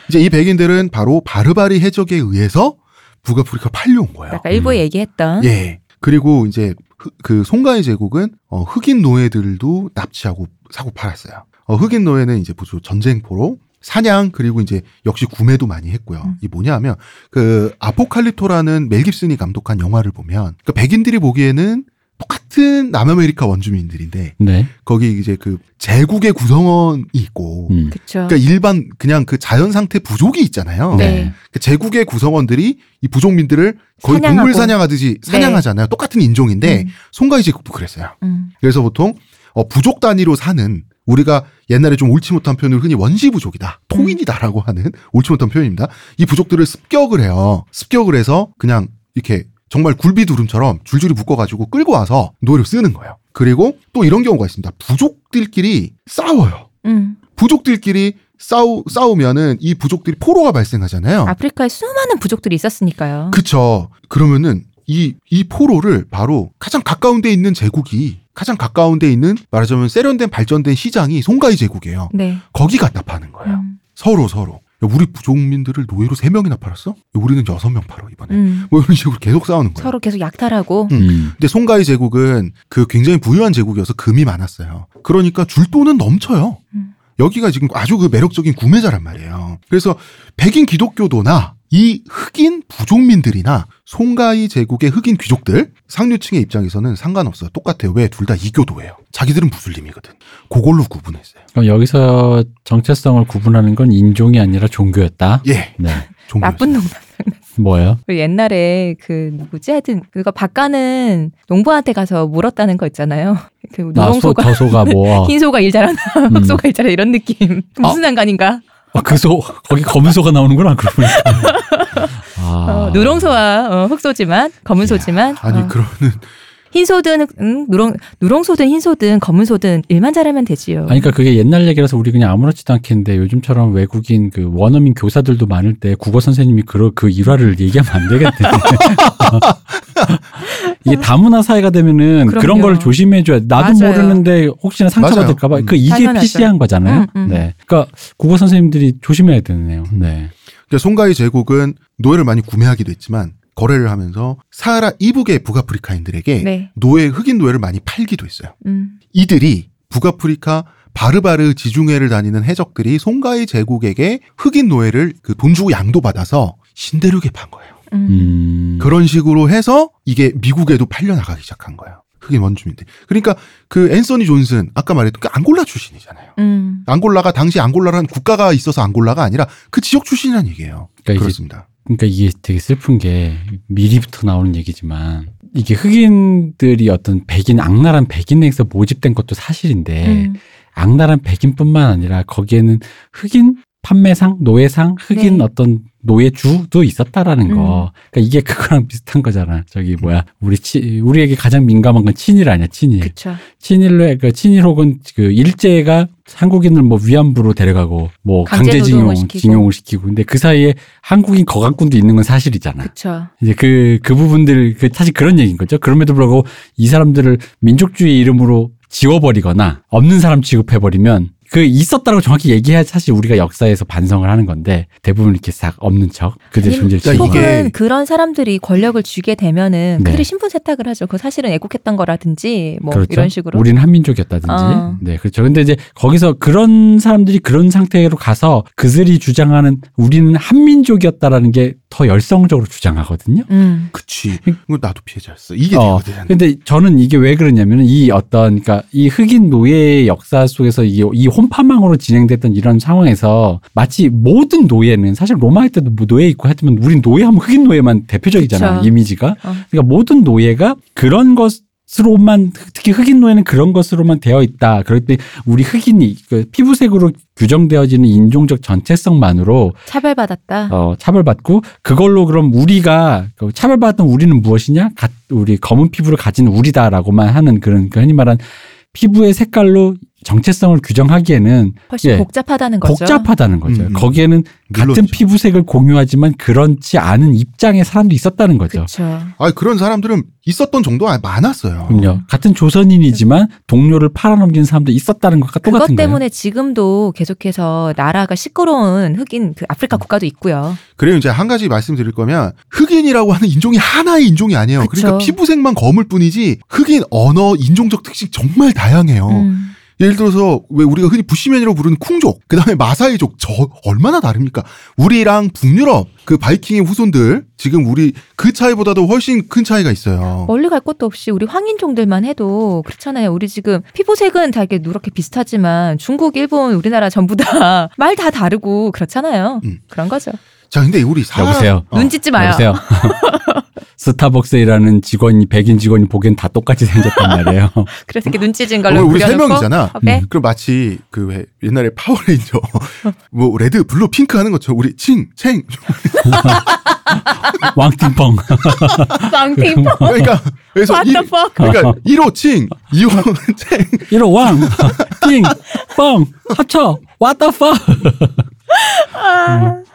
이제 이 백인들은 바로 바르바리 해적에 의해서 북아프리카 팔려온 거예요. 아까 일부에 얘기했던. 예. 그리고 이제 흑- 그 송가이 제국은 어, 흑인 노예들도 납치하고 사고 팔았어요. 어, 흑인 노예는 이제 보통 전쟁포로 사냥 그리고 이제 역시 구매도 많이 했고요. 음. 이 뭐냐면 그 아포칼리토라는 멜 깁슨이 감독한 영화를 보면 그 백인들이 보기에는 똑같은 남아메리카 원주민들인데 네. 거기 이제 그 제국의 구성원이 있고 음. 그쵸. 그러니까 일반 그냥 그 자연 상태 부족이 있잖아요. 네. 그 제국의 구성원들이 이 부족민들을 거의 사냥하고. 동물 사냥하듯이 사냥하잖아요. 똑같은 인종인데 음. 송가이 제국도 그랬어요. 음. 그래서 보통 어, 부족 단위로 사는 우리가 옛날에 좀 옳지 못한 표현을 흔히 원시 부족이다, 토인이다라고 하는 옳지 못한 표현입니다. 이 부족들을 습격을 해요. 습격을 해서 그냥 이렇게 정말 굴비두름처럼 줄줄이 묶어가지고 끌고 와서 노예로 쓰는 거예요. 그리고 또 이런 경우가 있습니다. 부족들끼리 싸워요. 음. 부족들끼리 싸우, 싸우면은 이 부족들이 포로가 발생하잖아요. 아프리카에 수많은 부족들이 있었으니까요. 그쵸. 그러면은 이, 이 포로를 바로 가장 가까운 데 있는 제국이 가장 가까운 데 있는 말하자면 세련된 발전된 시장이 송가이 제국이에요. 네. 거기 갖다 파는 거예요. 음. 서로 서로. 야, 우리 부족민들을 노예로 세명이나 팔았어? 야, 우리는 여섯 명 팔어 이번에. 음. 뭐 이런 식으로 계속 싸우는 거예요. 서로 계속 약탈하고. 음. 음. 근데 송가이 제국은 그 굉장히 부유한 제국이어서 금이 많았어요. 그러니까 줄 돈은 넘쳐요. 음. 여기가 지금 아주 그 매력적인 구매자란 말이에요. 그래서 백인 기독교도나 이 흑인 부족민들이나 송가이 제국의 흑인 귀족들 상류층의 입장에서는 상관없어요. 똑같아요. 왜? 둘 다 이교도예요. 자기들은 무슬림이거든. 그걸로 구분했어요. 그럼 여기서 정체성을 구분하는 건 인종이 아니라 종교였다. 예. 네. 종 놈. 뭐예요? 그 옛날에 그 누구지 하여튼 그거 박가는 농부한테 가서 물었다는 거 있잖아요. 그 누렁소가 저 소가 뭐. 흰 소가 일 잘하나 음. 흑소가 일 잘하나 이런 느낌. 무슨 상관인가? 아, 그 소, 거기 검은 소가 나오는구나, 그러고 보니까. 아. 어, 누렁소와 어, 흑소지만 검은 소지만 아니 어, 그러면 흰 소든 응, 누렁 누렁소든 흰 소든 검은 소든 일만 잘하면 되지요. 아니, 그러니까 그게 옛날 얘기라서 우리 그냥 아무렇지도 않겠는데 요즘처럼 외국인 그 원어민 교사들도 많을 때 국어 선생님이 그, 그 일화를 얘기하면 안 되겠네. 이게 다문화 사회가 되면은 그런 그럼요. 걸 조심해 줘야 나도 맞아요. 모르는데 혹시나 상처받을까봐 맞아요. 그 이게 당연하죠. PC한 거잖아요. 음, 음. 네. 그러니까 국어 선생님들이 조심해야 되네요. 네. 그러니까 송가이 제국은 노예를 많이 구매하기도 했지만 거래를 하면서 사하라 이북의 북아프리카인들에게 네. 노예 흑인 노예를 많이 팔기도 했어요. 음. 이들이 북아프리카 바르바르 지중해를 다니는 해적들이 송가이 제국에게 흑인 노예를 그 돈 주고 양도 받아서 신대륙에 판 거예요. 음. 음. 그런 식으로 해서 이게 미국에도 팔려 나가기 시작한 거예요. 흑인 원주민들. 그러니까 그 앤서니 존슨 아까 말했던 그 앙골라 출신이잖아요. 음. 앙골라가 당시 앙골라라는 국가가 있어서 앙골라가 아니라 그 지역 출신이라는 얘기예요. 그러니까 그렇습니다. 그러니까 이게 되게 슬픈 게 미리부터 나오는 얘기지만 이게 흑인들이 어떤 백인 악랄한 백인에서 모집된 것도 사실인데 음. 악랄한 백인뿐만 아니라 거기에는 흑인 판매상, 노예상, 흑인 네. 어떤 노예주도 있었다라는 음. 거. 그러니까 이게 그거랑 비슷한 거잖아. 저기 뭐야, 우리 치, 우리에게 가장 민감한 건 친일 아니야, 친일. 그쵸. 친일로, 그 친일 혹은 그 일제가 한국인을 뭐 위안부로 데려가고 뭐 강제 강제징용, 시키고. 징용을 시키고. 근데 그 사이에 한국인 거강꾼도 있는 건 사실이잖아. 그쵸. 이제 그, 그 부분들, 그, 사실 그런 얘기인 거죠. 그럼에도 불구하고 이 사람들을 민족주의 이름으로 지워버리거나 없는 사람 취급해버리면 그 있었다고 정확히 얘기해야 사실 우리가 역사에서 반성을 하는 건데 대부분 이렇게 싹 없는 척 그들 아니, 존재를 그러니까 혹은 그런 사람들이 권력을 쥐게 되면은 네. 그들이 신분 세탁을 하죠. 그거 사실은 애국했던 거라든지 뭐 그렇죠. 이런 식으로. 우리는 한민족이었다든지. 어. 네, 그렇죠. 근데 이제 거기서 그런 사람들이 그런 상태로 가서 그들이 주장하는 우리는 한민족이었다라는 게 더 열성적으로 주장하거든요. 음. 그치. 이거 나도 피해자였어. 이게 어, 되거든. 근데 저는 이게 왜 그러냐면 이 어떤 그러니까 이 흑인 노예의 역사 속에서 이, 이 혼파망으로 진행됐던 이런 상황에서 마치 모든 노예는 사실 로마일 때도 뭐 노예 있고 하지만 우린 노예하면 흑인 노예만 대표적이잖아 그쵸. 이미지가 어. 그러니까 모든 노예가 그런 것 으로만 특히 흑인 노예는 그런 것으로만 되어 있다 그럴 때 우리 흑인이 그 피부색으로 규정되어지는 인종적 전체성만으로 차별받았다. 어, 차별받고 그걸로 그럼 우리가 그 차별받았던 우리는 무엇이냐? 가- 우리 검은 피부를 가진 우리다라고만 하는 그런 그 흔히 말한 피부의 색깔로 정체성을 규정하기에는 훨씬 예, 복잡하다는 거죠. 복잡하다는 거죠. 음, 음. 거기에는 같은 물론이죠. 피부색을 공유하지만 그렇지 않은 입장의 사람도 있었다는 거죠. 그렇죠. 아 그런 사람들은 있었던 정도 가 많았어요. 그럼요. 같은 조선인이지만 동료를 팔아넘기는 사람도 있었다는 것과 그것 똑같은 거예요. 때문에 지금도 계속해서 나라가 시끄러운 흑인 그 아프리카 국가도 있고요. 그리고 이제 한 가지 말씀드릴 거면 흑인이라고 하는 인종이 하나의 인종이 아니에요. 그쵸. 그러니까 피부색만 검을 뿐이지 흑인 언어, 인종적 특징 정말 다양해요. 음. 예를 들어서 왜 우리가 흔히 부시맨이라고 부르는 쿵족, 그 다음에 마사이족 저 얼마나 다릅니까? 우리랑 북유럽 그 바이킹의 후손들 지금 우리 그 차이보다도 훨씬 큰 차이가 있어요. 멀리 갈 것도 없이 우리 황인종들만 해도 그렇잖아요. 우리 지금 피부색은 다 이렇게 누렇게 비슷하지만 중국, 일본, 우리나라 전부 다 말 다 다르고 그렇잖아요. 음. 그런 거죠. 자, 근데 우리 사 여보세요? 어. 눈 찢지 마요. 여보세요. 스타벅스에 일하는 직원이 백인 직원이 보기엔 다 똑같이 생겼단 말이에요. 그래서 이렇게 눈 찢은 어, 걸로 우리 세 명이잖아. 어, 네. 그럼 마치 그왜 옛날에 파워레인저 뭐 레드, 블루, 핑크 하는 것처럼 우리 칭, 챙 왕팅펑. 빵핑 그러니까 그래서 What 이, the fuck? 그러니까 1호 칭, 2호 챙 1호 왕, 띵, 뻥, 합쳐, what the fuck.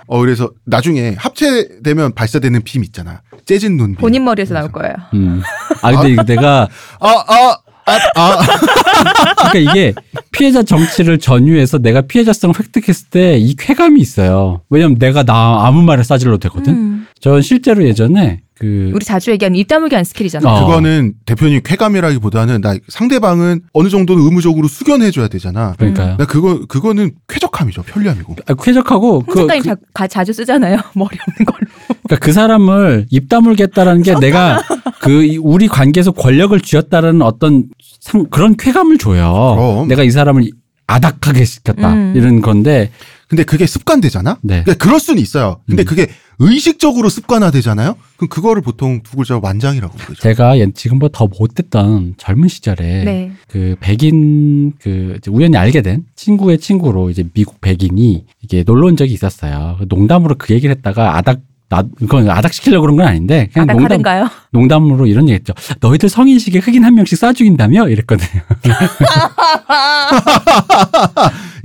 어 그래서 나중에 합체되면 발사되는 빔 있잖아. 재진 눈 빔. 본인 머리에서 나올 거예요. 음. 아, 근데 이거 내가, 아, 아, 아, 아. 그러니까 이게 피해자 정치를 전유해서 내가 피해자성을 획득했을 때 이 쾌감이 있어요. 왜냐면 내가 나 아무 말에 싸질러도 되거든. 음. 전 실제로 예전에 그, 우리 자주 얘기하는 입 다물게 한 스킬이잖아요. 어. 그거는 대표님 쾌감이라기보다는 나 상대방은 어느 정도는 의무적으로 수긍해줘야 되잖아. 그러니까요. 나 그거 그거는 쾌적함이죠, 편리함이고. 아, 쾌적하고 그, 그, 자, 가- 자주 쓰잖아요. 머리 없는 걸로. 그러니까 그 사람을 입 다물겠다라는 게 내가 그 이- 우리 관계에서 권력을 쥐었다라는 어떤 상, 그런 쾌감을 줘요. 그럼. 내가 이 사람을 아닥하게 시켰다 음. 이런 건데 근데 그게 습관되잖아. 네. 그러니까 그럴 수는 있어요. 근데 음. 그게 의식적으로 습관화되잖아요. 그럼 그거를 보통 두 글자 완장이라고 부르죠. 제가 옛- 지금보다 더 못됐던 젊은 시절에 네. 그 백인 그 이제 우연히 알게 된 친구의 친구로 이제 미국 백인이 이게 놀러 온 적이 있었어요. 농담으로 그 얘기를 했다가 아닥 나 그건 아닥 시키려고 그런 건 아닌데 그냥 농담 아닥하던가요? 농담으로 이런 얘기 했죠. 너희들 성인식에 흑인 한 명씩 쏴 죽인다며 이랬거든요.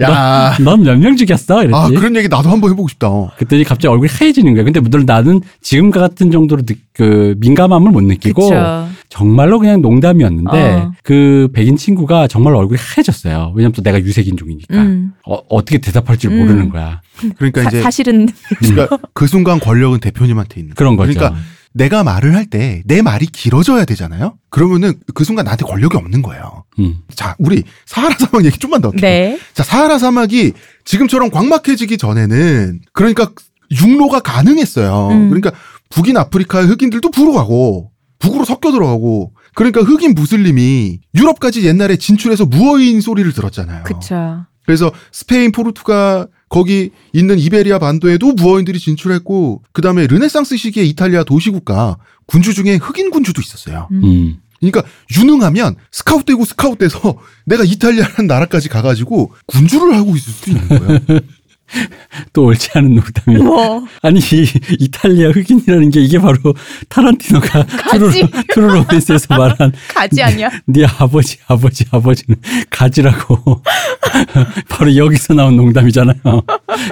야, 넌몇 명 죽였어? 이랬지. 아 그런 얘기 나도 한번 해보고 싶다. 어. 그랬더니 갑자기 얼굴이 하얘지는 거야. 근데 물론 나는 지금과 같은 정도로 느- 그 민감함을 못 느끼고 그쵸. 정말로 그냥 농담이었는데 어. 그 백인 친구가 정말 얼굴이 하얘졌어요. 왜냐면 또 내가 유색인종이니까 음. 어, 떻게 대답할지 를 음. 모르는 거야. 그러니까 사, 이제 사실은 그러니까 그 순간 권력은 대표님한테 있는. 거예요. 그런 거죠. 그러니까 내가 말을 할 때 내 말이 길어져야 되잖아요. 그러면은 그 순간 나한테 권력이 없는 거예요. 음. 자, 우리 사하라 사막 얘기 좀만 더 할게요. 네. 자, 사하라 사막이 지금처럼 광막해지기 전에는 그러니까 육로가 가능했어요. 음. 그러니까 북인 아프리카의 흑인들도 북으로 가고 북으로 섞여 들어가고 그러니까 흑인 무슬림이 유럽까지 옛날에 진출해서 무어인 소리를 들었잖아요. 그쵸. 그래서 스페인, 포르투갈 거기 있는 이베리아 반도에도 무어인들이 진출했고 그다음에 르네상스 시기의 이탈리아 도시국가 군주 중에 흑인 군주도 있었어요. 음. 음. 그러니까 유능하면 스카웃되고 스카웃돼서 내가 이탈리아라는 나라까지 가가지고 군주를 하고 있을 수도 있는 거예요. 또 옳지 않은 농담이. 뭐 아니 이 이탈리아 흑인이라는 게 이게 바로 타란티노가 트루 로맨스에서 말한 가지 아니야? 네 아버지 아버지 아버지는 가지라고 바로 여기서 나온 농담이잖아요.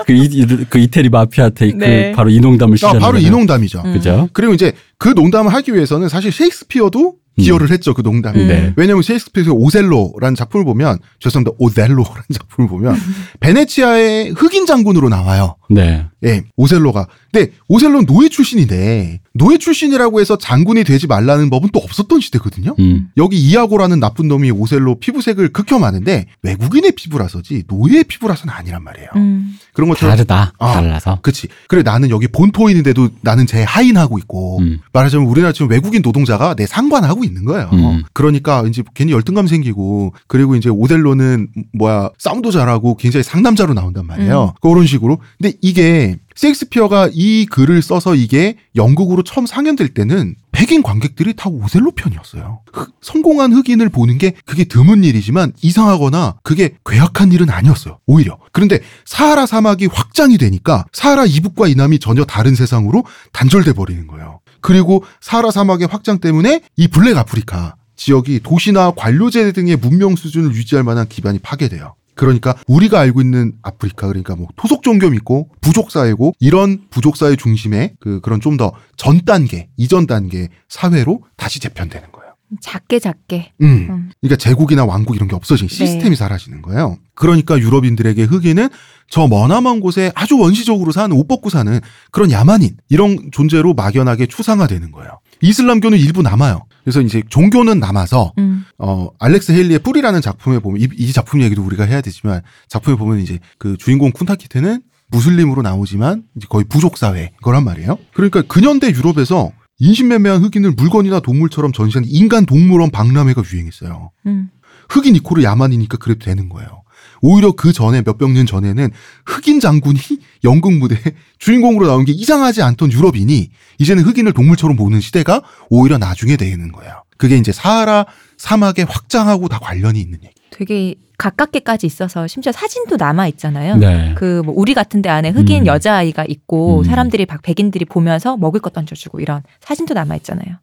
그, 이, 그 이태리 마피아 테이크 네. 바로 이 농담을 아, 시작한 바로 이. 농담이죠. 음. 그죠? 그리고 이제 그 농담을 하기 위해서는 사실 셰익스피어도 기여를 했죠 그 농담에. 음. 네. 왜냐하면 셰익스피어의 오셀로라는 작품을 보면 죄송합니다 오셀로라는 작품을 보면 베네치아의 흑인 장군으로 나와요. 네. 예, 오셀로가. 근데 오셀로는 노예 출신인데 노예 출신이라고 해서 장군이 되지 말라는 법은 또 없었던 시대거든요. 음. 여기 이아고라는 나쁜 놈이 오셀로 피부색을 극혐하는데 외국인의 피부라서지 노예의 피부라서는 아니란 말이에요. 음. 그런 것처럼 다르다. 아. 달라서. 그치. 그래, 나는 여기 본토인인데도 나는 제 하인하고 있고, 음. 말하자면 우리나라 지금 외국인 노동자가 내 상관하고 있는 거예요. 음. 그러니까 이제 괜히 열등감 생기고, 그리고 이제 오델로는 뭐야, 싸움도 잘하고 굉장히 상남자로 나온단 말이에요. 그런 식으로. 근데 이게, 셰익스피어가 이 글을 써서 이게 영국으로 처음 상연될 때는 백인 관객들이 다 오셀로 편이었어요. 흑- 성공한 흑인을 보는 게 그게 드문 일이지만 이상하거나 그게 괴악한 일은 아니었어요. 오히려. 그런데 사하라 사막이 확장이 되니까 사하라 이북과 이남이 전혀 다른 세상으로 단절돼 버리는 거예요. 그리고 사하라 사막의 확장 때문에 이 블랙 아프리카 지역이 도시나 관료제 등의 문명 수준을 유지할 만한 기반이 파괴돼요. 그러니까 우리가 알고 있는 아프리카 그러니까 뭐 토속 종교 믿고 부족 사회고 이런 부족 사회 중심의 그 그런 좀 더 전 단계 이전 단계 사회로 다시 재편되는 거예요. 작게 작게. 음. 음. 그러니까 제국이나 왕국 이런 게 없어진 시스템이 네. 사라지는 거예요. 그러니까 유럽인들에게 흑인은 저 머나먼 곳에 아주 원시적으로 사는 옷 벗고 사는 그런 야만인 이런 존재로 막연하게 추상화되는 거예요. 이슬람교는 일부 남아요. 그래서 이제 종교는 남아서 음. 어 알렉스 헤일리의 뿌리라는 작품에 보면 이, 이 작품 얘기도 우리가 해야 되지만 작품에 보면 이제 그 주인공 쿤타키테는 무슬림으로 나오지만 이제 거의 부족 사회 거란 말이에요. 그러니까 근현대 유럽에서 인신매매한 흑인을 물건이나 동물처럼 전시하는 인간 동물원 박람회가 유행했어요. 음. 흑인 이코르 야만이니까 그래도 되는 거예요. 오히려 그 전에 몇백 년 전에는 흑인 장군이 연극 무대에 주인공으로 나온 게 이상하지 않던 유럽인이 이제는 흑인을 동물처럼 보는 시대가 오히려 나중에 되는 거예요. 그게 이제 사하라 사막에 확장하고 다 관련이 있는 얘기. 되게 가깝게까지 있어서 심지어 사진도 남아 있잖아요. 네. 그뭐 우리 같은 데 안에 흑인 음. 여자아이가 있고 음. 사람들이 박- 백인들이 보면서 먹을 것 던져주고 이런 사진도 남아 있잖아요.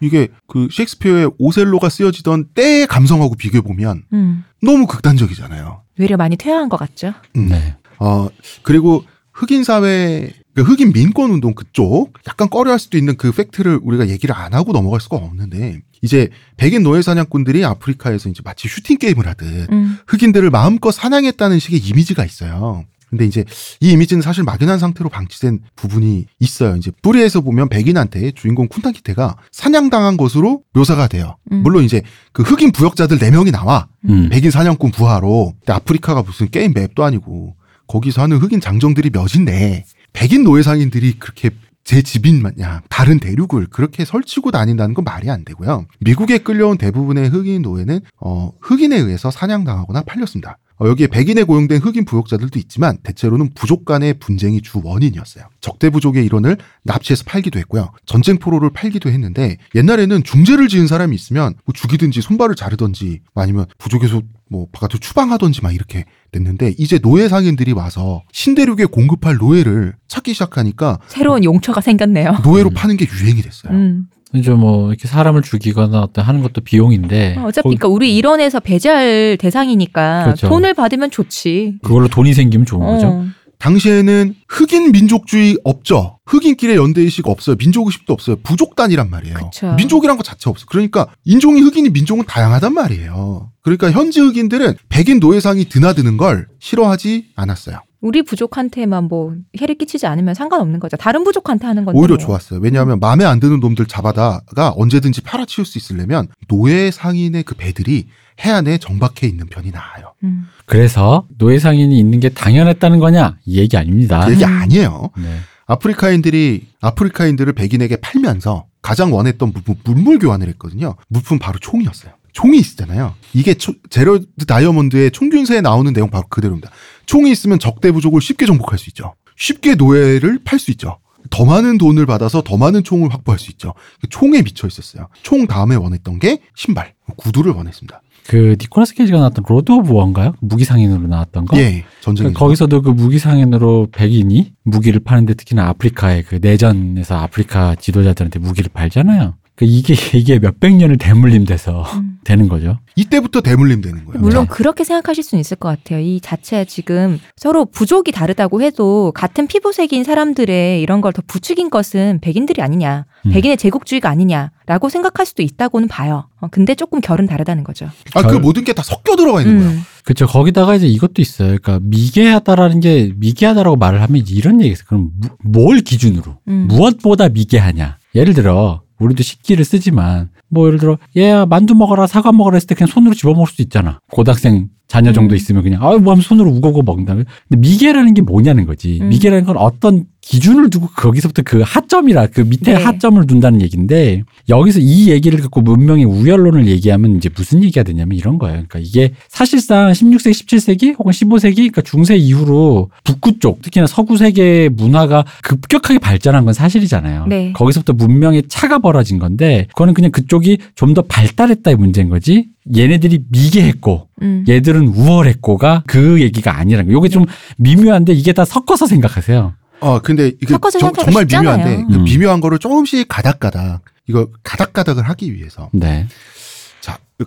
이게 그 셰익스피어의 오셀로가 쓰여지던 때의 감성하고 비교해 보면 음. 너무 극단적이잖아요. 외려 많이 퇴화한 것 같죠. 음. 네. 어 그리고 흑인 사회 그 흑인 민권 운동 그쪽 약간 꺼려할 수도 있는 그 팩트를 우리가 얘기를 안 하고 넘어갈 수가 없는데 이제 백인 노예 사냥꾼들이 아프리카에서 이제 마치 슈팅 게임을 하듯 음. 흑인들을 마음껏 사냥했다는 식의 이미지가 있어요. 근데 이제 이 이미지는 사실 막연한 상태로 방치된 부분이 있어요. 이제 뿌리에서 보면 백인한테 주인공 쿤타킨테가 사냥당한 것으로 묘사가 돼요. 음. 물론 이제 그 흑인 부역자들 4명이 나와. 음. 백인 사냥꾼 부하로. 근데 아프리카가 무슨 게임 맵도 아니고 거기서 하는 흑인 장정들이 몇인데 백인 노예 상인들이 그렇게 제 집인 마냥 다른 대륙을 그렇게 설치고 다닌다는 건 말이 안 되고요. 미국에 끌려온 대부분의 흑인 노예는 어, 흑인에 의해서 사냥당하거나 팔렸습니다. 어, 여기에 백인에 고용된 흑인 부역자들도 있지만 대체로는 부족 간의 분쟁이 주 원인이었어요. 적대 부족의 일원을 납치해서 팔기도 했고요. 전쟁 포로를 팔기도 했는데 옛날에는 중재를 지은 사람이 있으면 뭐 죽이든지 손발을 자르든지 아니면 부족에서 뭐 바깥으로 추방하든지 막 이렇게 됐는데 이제 노예 상인들이 와서 신대륙에 공급할 노예를 찾기 시작하니까 새로운 용처가 생겼네요. 노예로 음. 파는 게 유행이 됐어요. 음. 이제 뭐 이렇게 사람을 죽이거나 어떤 하는 것도 비용인데 어차피 거기- 그러니까 우리 일원에서 배제할 대상이니까 그렇죠. 돈을 받으면 좋지. 그걸로 돈이 생기면 좋은 거죠. 어. 당시에는 흑인 민족주의 없죠. 흑인끼리 연대의식 없어요. 민족의식도 없어요. 부족단이란 말이에요. 그쵸. 민족이란 것 자체 없어. 그러니까 인종이 흑인이 민족은 다양하단 말이에요. 그러니까 현지 흑인들은 백인 노예상이 드나드는 걸 싫어하지 않았어요. 우리 부족한테만 뭐 해를 끼치지 않으면 상관없는 거죠. 다른 부족한테 하는 건데. 오히려 뭐. 좋았어요. 왜냐하면 마음에 안 드는 놈들 잡아다가 언제든지 팔아치울 수 있으려면 노예 상인의 그 배들이 해안에 정박해 있는 편이 나아요. 음. 그래서 노예 상인이 있는 게 당연했다는 거냐? 이 얘기 아닙니다. 그 얘기 음. 아니에요. 네. 아프리카인들이 아프리카인들을 백인에게 팔면서 가장 원했던 부분 물물 교환을 했거든요. 물품 바로 총이었어요. 총이 있잖아요. 이게 초- 제로드 다이아몬드의 총균세에 나오는 내용 바로 그대로입니다. 총이 있으면 적대 부족을 쉽게 정복할 수 있죠. 쉽게 노예를 팔 수 있죠. 더 많은 돈을 받아서 더 많은 총을 확보할 수 있죠. 그 총에 미쳐 있었어요. 총 다음에 원했던 게 신발, 구두를 원했습니다. 그 니콜라스 케이지가 나왔던 로드 오브 워인가요? 무기 상인으로 나왔던 거? 예, 전쟁에 그러니까 거기서도 그 무기 상인으로 백인이 무기를 파는데 특히나 아프리카의 그 내전에서 아프리카 지도자들한테 무기를 팔잖아요. 그 이게 이게 몇백 년을 대물림돼서 음. 되는 거죠. 이때부터 대물림 되는 거예요. 물론 그렇게 생각하실 수는 있을 것 같아요. 이 자체 지금 서로 부족이 다르다고 해도 같은 피부색인 사람들의 이런 걸 더 부추긴 것은 백인들이 아니냐, 음. 백인의 제국주의가 아니냐라고 생각할 수도 있다고는 봐요. 어, 근데 조금 결은 다르다는 거죠. 아, 그 결- 모든 게 다 섞여 들어가 있는 거예요. 음. 그렇죠. 거기다가 이제 이것도 있어요. 그러니까 미개하다라는 게 미개하다라고 말을 하면 이런 얘기겠어요. 그럼 무- 뭘 기준으로 음. 무엇보다 미개하냐? 예를 들어 우리도 식기를 쓰지만 뭐 예를 들어 얘야 만두 먹어라 사과 먹어라 했을 때 그냥 손으로 집어 먹을 수도 있잖아. 고등학생 자녀 정도 음. 있으면 그냥 아뭐 하면 손으로 우거우거 먹는다. 근데 미개라는 게 뭐냐는 거지. 음. 미개라는 건 어떤 기준을 두고 거기서부터 그 하점이라 그 밑에 네. 하점을 둔다는 얘기인데 여기서 이 얘기를 갖고 문명의 우열론을 얘기하면 이제 무슨 얘기가 되냐면 이런 거예요. 그러니까 이게 사실상 16세기, 17세기 혹은 15세기 그러니까 중세 이후로 북구 쪽 특히나 서구 세계의 문화가 급격하게 발전한 건 사실이잖아요. 네. 거기서부터 문명의 차가 벌어진 건데 그거는 그냥 그쪽이 좀 더 발달했다의 문제인 거지. 얘네들이 미개했고 음. 얘들은 우월했고가 그 얘기가 아니라는 거예요. 이게 좀 미묘한데 이게 다 섞어서 생각하세요. 어, 근데 이게 정- 생각하기 정말 쉽잖아요. 미묘한데 그 음. 미묘한 거를 조금씩 가닥가닥 이거 가닥가닥을 하기 위해서 네.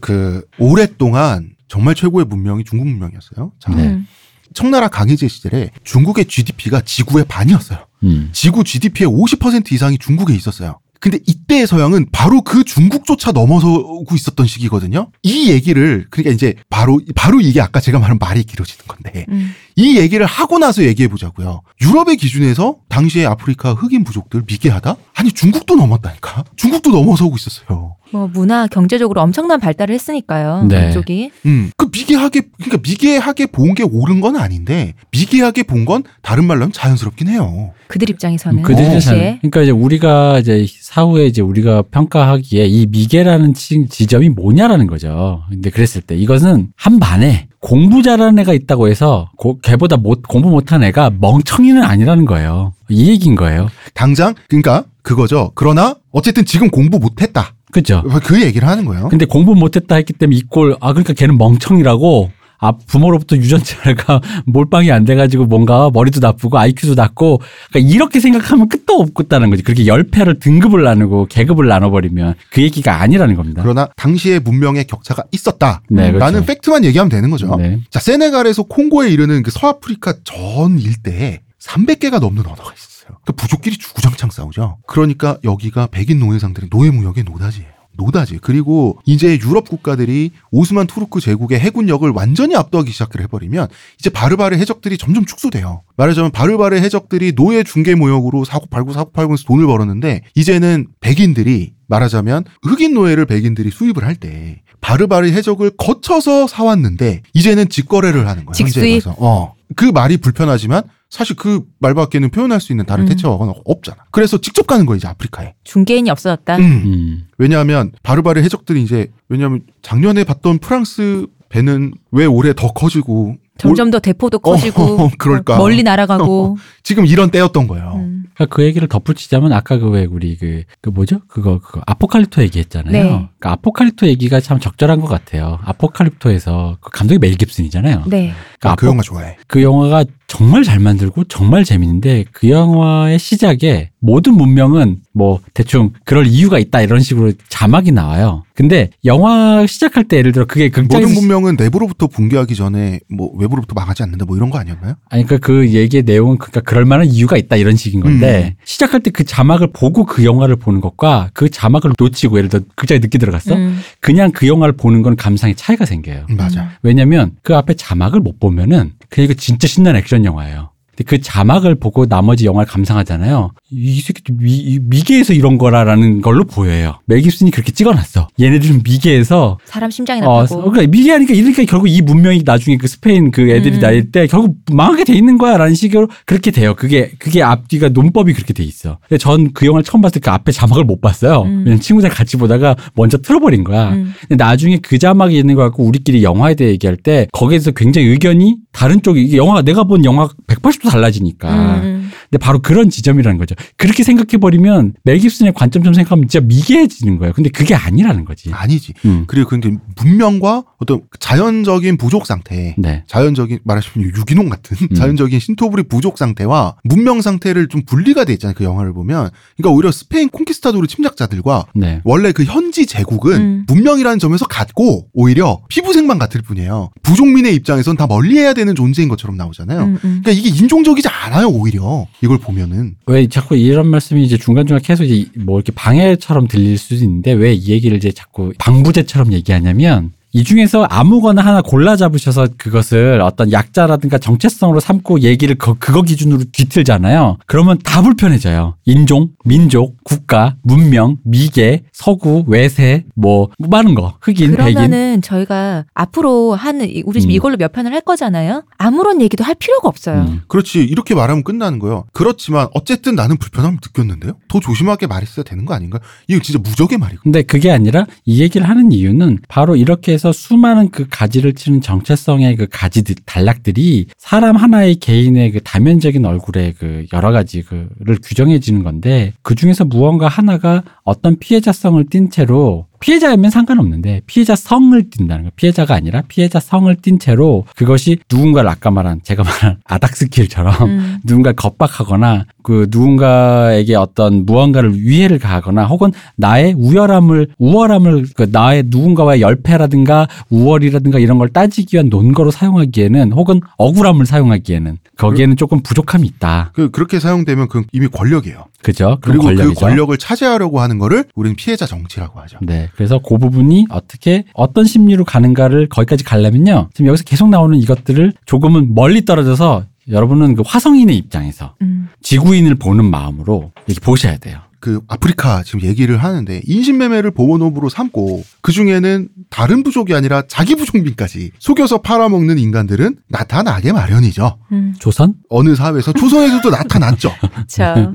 그 오랫동안 정말 최고의 문명이 중국 문명이었어요. 자, 네. 음. 청나라 강희제 시절에 중국의 GDP가 지구의 반이었어요. 음. 지구 GDP의 50% 이상이 중국에 있었어요. 근데 이때의 서양은 바로 그 중국조차 넘어서고 있었던 시기거든요. 이 얘기를 그러니까 이제 바로 바로 이게 아까 제가 말한 말이 길어지는 건데 음. 이 얘기를 하고 나서 얘기해 보자고요. 유럽의 기준에서 당시에 아프리카 흑인 부족들 미개하다? 아니 중국도 넘었다니까. 중국도 넘어서고 있었어요. 뭐 문화 경제적으로 엄청난 발달을 했으니까요. 네. 그쪽이 음, 그 미개하게 그러니까 미개하게 본 게 옳은 건 아닌데 미개하게 본 건 다른 말로 하면 자연스럽긴 해요. 그들 입장에서는 어. 잘, 당시에 그러니까 이제 우리가 이제 사후에 이제 우리가 평가하기에 이 미개라는 지- 지점이 뭐냐라는 거죠. 근데 그랬을 때 이것은 한 반에 공부 잘하는 애가 있다고 해서 고- 걔보다 못, 공부 못한 애가 멍청이는 아니라는 거예요. 이 얘기인 거예요. 당장 그러니까 그거죠. 그러나 어쨌든 지금 공부 못했다. 그죠? 그 얘기를 하는 거예요. 근데 공부 못했다 했기 때문에 이꼴 아 그러니까 걔는 멍청이라고 아 부모로부터 유전자가 몰빵이 안 돼가지고 뭔가 머리도 나쁘고 IQ도 낮고 그러니까 이렇게 생각하면 끝도 없겠다는 거지 그렇게 열 패를 등급을 나누고 계급을 나눠버리면 그 얘기가 아니라는 겁니다. 그러나 당시의 문명의 격차가 있었다. 네, 그렇죠. 라는 팩트만 얘기하면 되는 거죠. 네. 자, 세네갈에서 콩고에 이르는 그 서아프리카 전 일대에 300개가 넘는 언어가 있었어요. 그 부족끼리 주구장창 싸우죠. 그러니까 여기가 백인 노예상들의 노예 무역의 노다지예요. 노다지. 그리고 이제 유럽 국가들이 오스만 투르크 제국의 해군력을 완전히 압도하기 시작을 해버리면 이제 바르바르 해적들이 점점 축소돼요. 말하자면 바르바르 해적들이 노예 중개 모역으로 사고 팔고 사고 팔고면서 돈을 벌었는데 이제는 백인들이 말하자면 흑인 노예를 백인들이 수입을 할 때 바르바르 해적을 거쳐서 사왔는데 이제는 직거래를 하는 거예요. 직수입. 가서. 어. 그 말이 불편하지만 사실 그 말밖에는 표현할 수 있는 다른 음. 대처가 없잖아. 그래서 직접 가는 거예요, 이제 아프리카에. 중개인이 없어졌다. 음. 음. 왜냐하면 바르바르 해적들이 이제 왜냐하면 작년에 봤던 프랑스 배는 왜 올해 더 커지고 점점 더 대포도 커지고 어, 그럴까. 멀리 날아가고 지금 이런 때였던 거예요. 음. 그러니까 그 얘기를 덧붙이자면 아까 그 왜 우리 그, 그 뭐죠? 그거, 그거 아포칼립토 얘기했잖아요. 네. 그러니까 아포칼립토 얘기가 참 적절한 것 같아요. 아포칼립토에서 그 감독이 멜 깁슨이잖아요. 네. 아, 그러니까 그 아포- 영화 좋아해. 그 영화가 정말 잘 만들고 정말 재밌는데 그 영화의 시작에 모든 문명은 뭐 대충 그럴 이유가 있다 이런 식으로 자막이 나와요. 근데 영화 시작할 때 예를 들어 그게 극장에서 모든 문명은 내부로부터 붕괴하기 전에 뭐 외부로부터 망하지 않는다 뭐 이런 거 아니었나요? 아니 그러니까 그 얘기의 내용은 그러니까 그럴 만한 이유가 있다 이런 식인 건데 음. 시작할 때 그 자막을 보고 그 영화를 보는 것과 그 자막을 놓치고 예를 들어 극장에 늦게 들어갔어 음. 그냥 그 영화를 보는 건 감상의 차이가 생겨요. 음, 맞아. 왜냐면 그 앞에 자막을 못 보면은 그냥 이거 진짜 신나는 액션 영화예요. 근데 그 자막을 보고 나머지 영화를 감상하잖아요. 이 새끼 미, 이 미개에서 이런 거라라는 걸로 보여요. 멜 깁슨이 그렇게 찍어놨어. 얘네들은 미개에서 사람 심장이 어, 나가고 그러니까 미개하니까 이러니까 결국 이 문명이 나중에 그 스페인 그 애들이 음. 다닐 때 결국 망하게 돼 있는 거야라는 식으로 그렇게 돼요. 그게 그게 앞뒤가 논법이 그렇게 돼 있어. 근데 전 그 영화를 처음 봤을 때 그 앞에 자막을 못 봤어요. 음. 왜냐면 친구들 같이 보다가 먼저 틀어버린 거야. 음. 근데 나중에 그 자막이 있는 거 갖고 우리끼리 영화에 대해 얘기할 때 거기에서 굉장히 의견이 다른 쪽이 이게 영화 내가 본 영화 180도 달라지니까. 음. 근데 바로 그런 지점이라는 거죠. 그렇게 생각해 버리면 멜 깁슨의 관점점 생각하면 진짜 미개해지는 거예요. 근데 그게 아니라는 거지. 아니지. 음. 그리고 그게 문명과 어떤 자연적인 부족 상태, 네. 자연적인 말하자면 유기농 같은 음. 자연적인 신토부리 부족 상태와 문명 상태를 좀 분리가 돼 있잖아요. 그 영화를 보면. 그러니까 오히려 스페인 콘키스타도르 침략자들과 네. 원래 그 현지 제국은 음. 문명이라는 점에서 같고 오히려 피부색만 같을 뿐이에요. 부족민의 입장에선 다 멀리해야 되는 존재인 것처럼 나오잖아요. 음, 음. 그러니까 이게 인종적이지 않아요. 오히려 이걸 보면은 왜 자꾸 이런 말씀이 이제 중간중간 계속 이제 뭐 이렇게 방해처럼 들릴 수도 있는데 왜 이 얘기를 이제 자꾸 방부제처럼 얘기하냐면 이 중에서 아무거나 하나 골라 잡으셔서 그것을 어떤 약자라든가 정체성으로 삼고 얘기를 그, 그거 기준으로 뒤틀잖아요. 그러면 다 불편해져요. 인종, 민족, 국가, 문명, 미개, 서구, 외세, 뭐, 뭐 많은 거. 흑인, 백인. 그러면은 저희가 앞으로 한 이- 우리 지금 음. 이걸로 몇 편을 할 거잖아요. 아무런 얘기도 할 필요가 없어요. 음. 그렇지 이렇게 말하면 끝나는 거예요. 그렇지만 어쨌든 나는 불편함을 느꼈는데요. 더 조심하게 말했어야 되는 거 아닌가? 이거 진짜 무적의 말이고. 근데 그게 아니라 이 얘기를 하는 이유는 바로 이렇게 해서 수많은 그 가지를 치는 정체성의 그 가지들, 단락들이 사람 하나의 개인의 그 다면적인 얼굴의 그 여러 가지 그를 규정해 주는 건데 그 중에서 무언가 하나가 어떤 피해자성을 띈 채로 피해자면 상관없는데 피해자 성을 띈다는 거 피해자가 아니라 피해자 성을 띈 채로 그것이 누군가를 아까 말한 제가 말한 아닥스킬처럼 음. 누군가 겁박하거나 그 누군가에게 어떤 무언가를 위해를 가하거나 혹은 나의 우열함을 우월함을 그 나의 누군가와의 열패라든가 우월이라든가 이런 걸 따지기 위한 논거로 사용하기에는 혹은 억울함을 사용하기에는 거기에는 조금 부족함이 있다. 그 그렇게 사용되면 그 이미 권력이에요. 그죠? 그리고 권력이죠. 그 권력을 차지하려고 하는 거를 우리는 피해자 정치라고 하죠. 네. 그래서 그 부분이 어떻게 어떤 심리로 가는가를 거기까지 가려면요. 지금 여기서 계속 나오는 이것들을 조금은 멀리 떨어져서 여러분은 그 화성인의 입장에서 음. 지구인을 보는 마음으로 이렇게 보셔야 돼요. 그 아프리카 지금 얘기를 하는데 인신매매를 보건업으로 삼고 그 중에는 다른 부족이 아니라 자기 부족민까지 속여서 팔아먹는 인간들은 나타나게 마련이죠. 음. 조선? 어느 사회에서 조선에서도 나타났죠.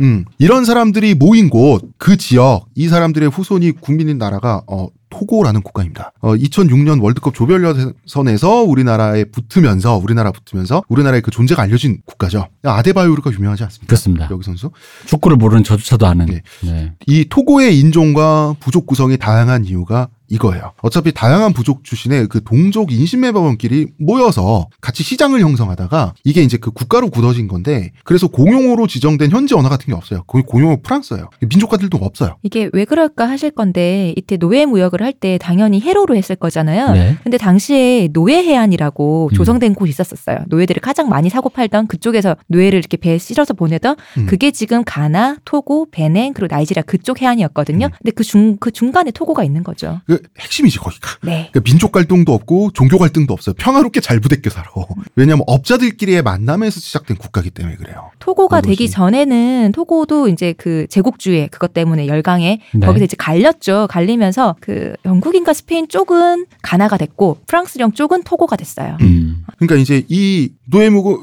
음, 이런 사람들이 모인 곳, 그 지역, 이 사람들의 후손이 국민인 나라가 어, 토고라는 국가입니다. 어, 2006년 월드컵 조별예선에서 우리나라에 붙으면서 우리나라 붙으면서 우리나라의 그 존재가 알려진 국가죠. 아데바요르가 유명하지 않습니까? 그렇습니다. 여기 선수. 축구를 모르는 저조차도 아는. 네. 네. 이 토고의 인종과 부족 구성이 다양한 이유가 이거예요. 어차피 다양한 부족 출신의 그 동족 인신매매원끼리 모여서 같이 시장을 형성하다가 이게 이제 그 국가로 굳어진 건데 그래서 공용어로 지정된 현지 언어 같은 게 없어요. 거기 공용어 프랑스예요. 민족가들도 없어요. 이게 왜 그럴까 하실 건데 이때 노예 무역을 할 때 당연히 해로로 했을 거잖아요. 네. 근데 당시에 노예 해안이라고 음. 조성된 곳이 있었었어요. 노예들을 가장 많이 사고 팔던 그쪽에서 노예를 이렇게 배에 실어서 보내던 음. 그게 지금 가나, 토고, 베냉 그리고 나이지리아 그쪽 해안이었거든요. 음. 근데 그 중 그 중간에 토고가 있는 거죠. 그 핵심이지 거기가. 네. 그러니까 민족 갈등도 없고 종교 갈등도 없어요. 평화롭게 잘 부대껴 살아. 왜냐하면 업자들끼리의 만남에서 시작된 국가기 때문에 그래요. 토고가 그것이. 되기 전에는 토고도 이제 그 제국주의 그것 때문에 열강에 네. 거기서 이제 갈렸죠. 갈리면서 그 영국인가 스페인 쪽은 가나가 됐고 프랑스령 쪽은 토고가 됐어요. 음. 그러니까 이제 이 노예 무-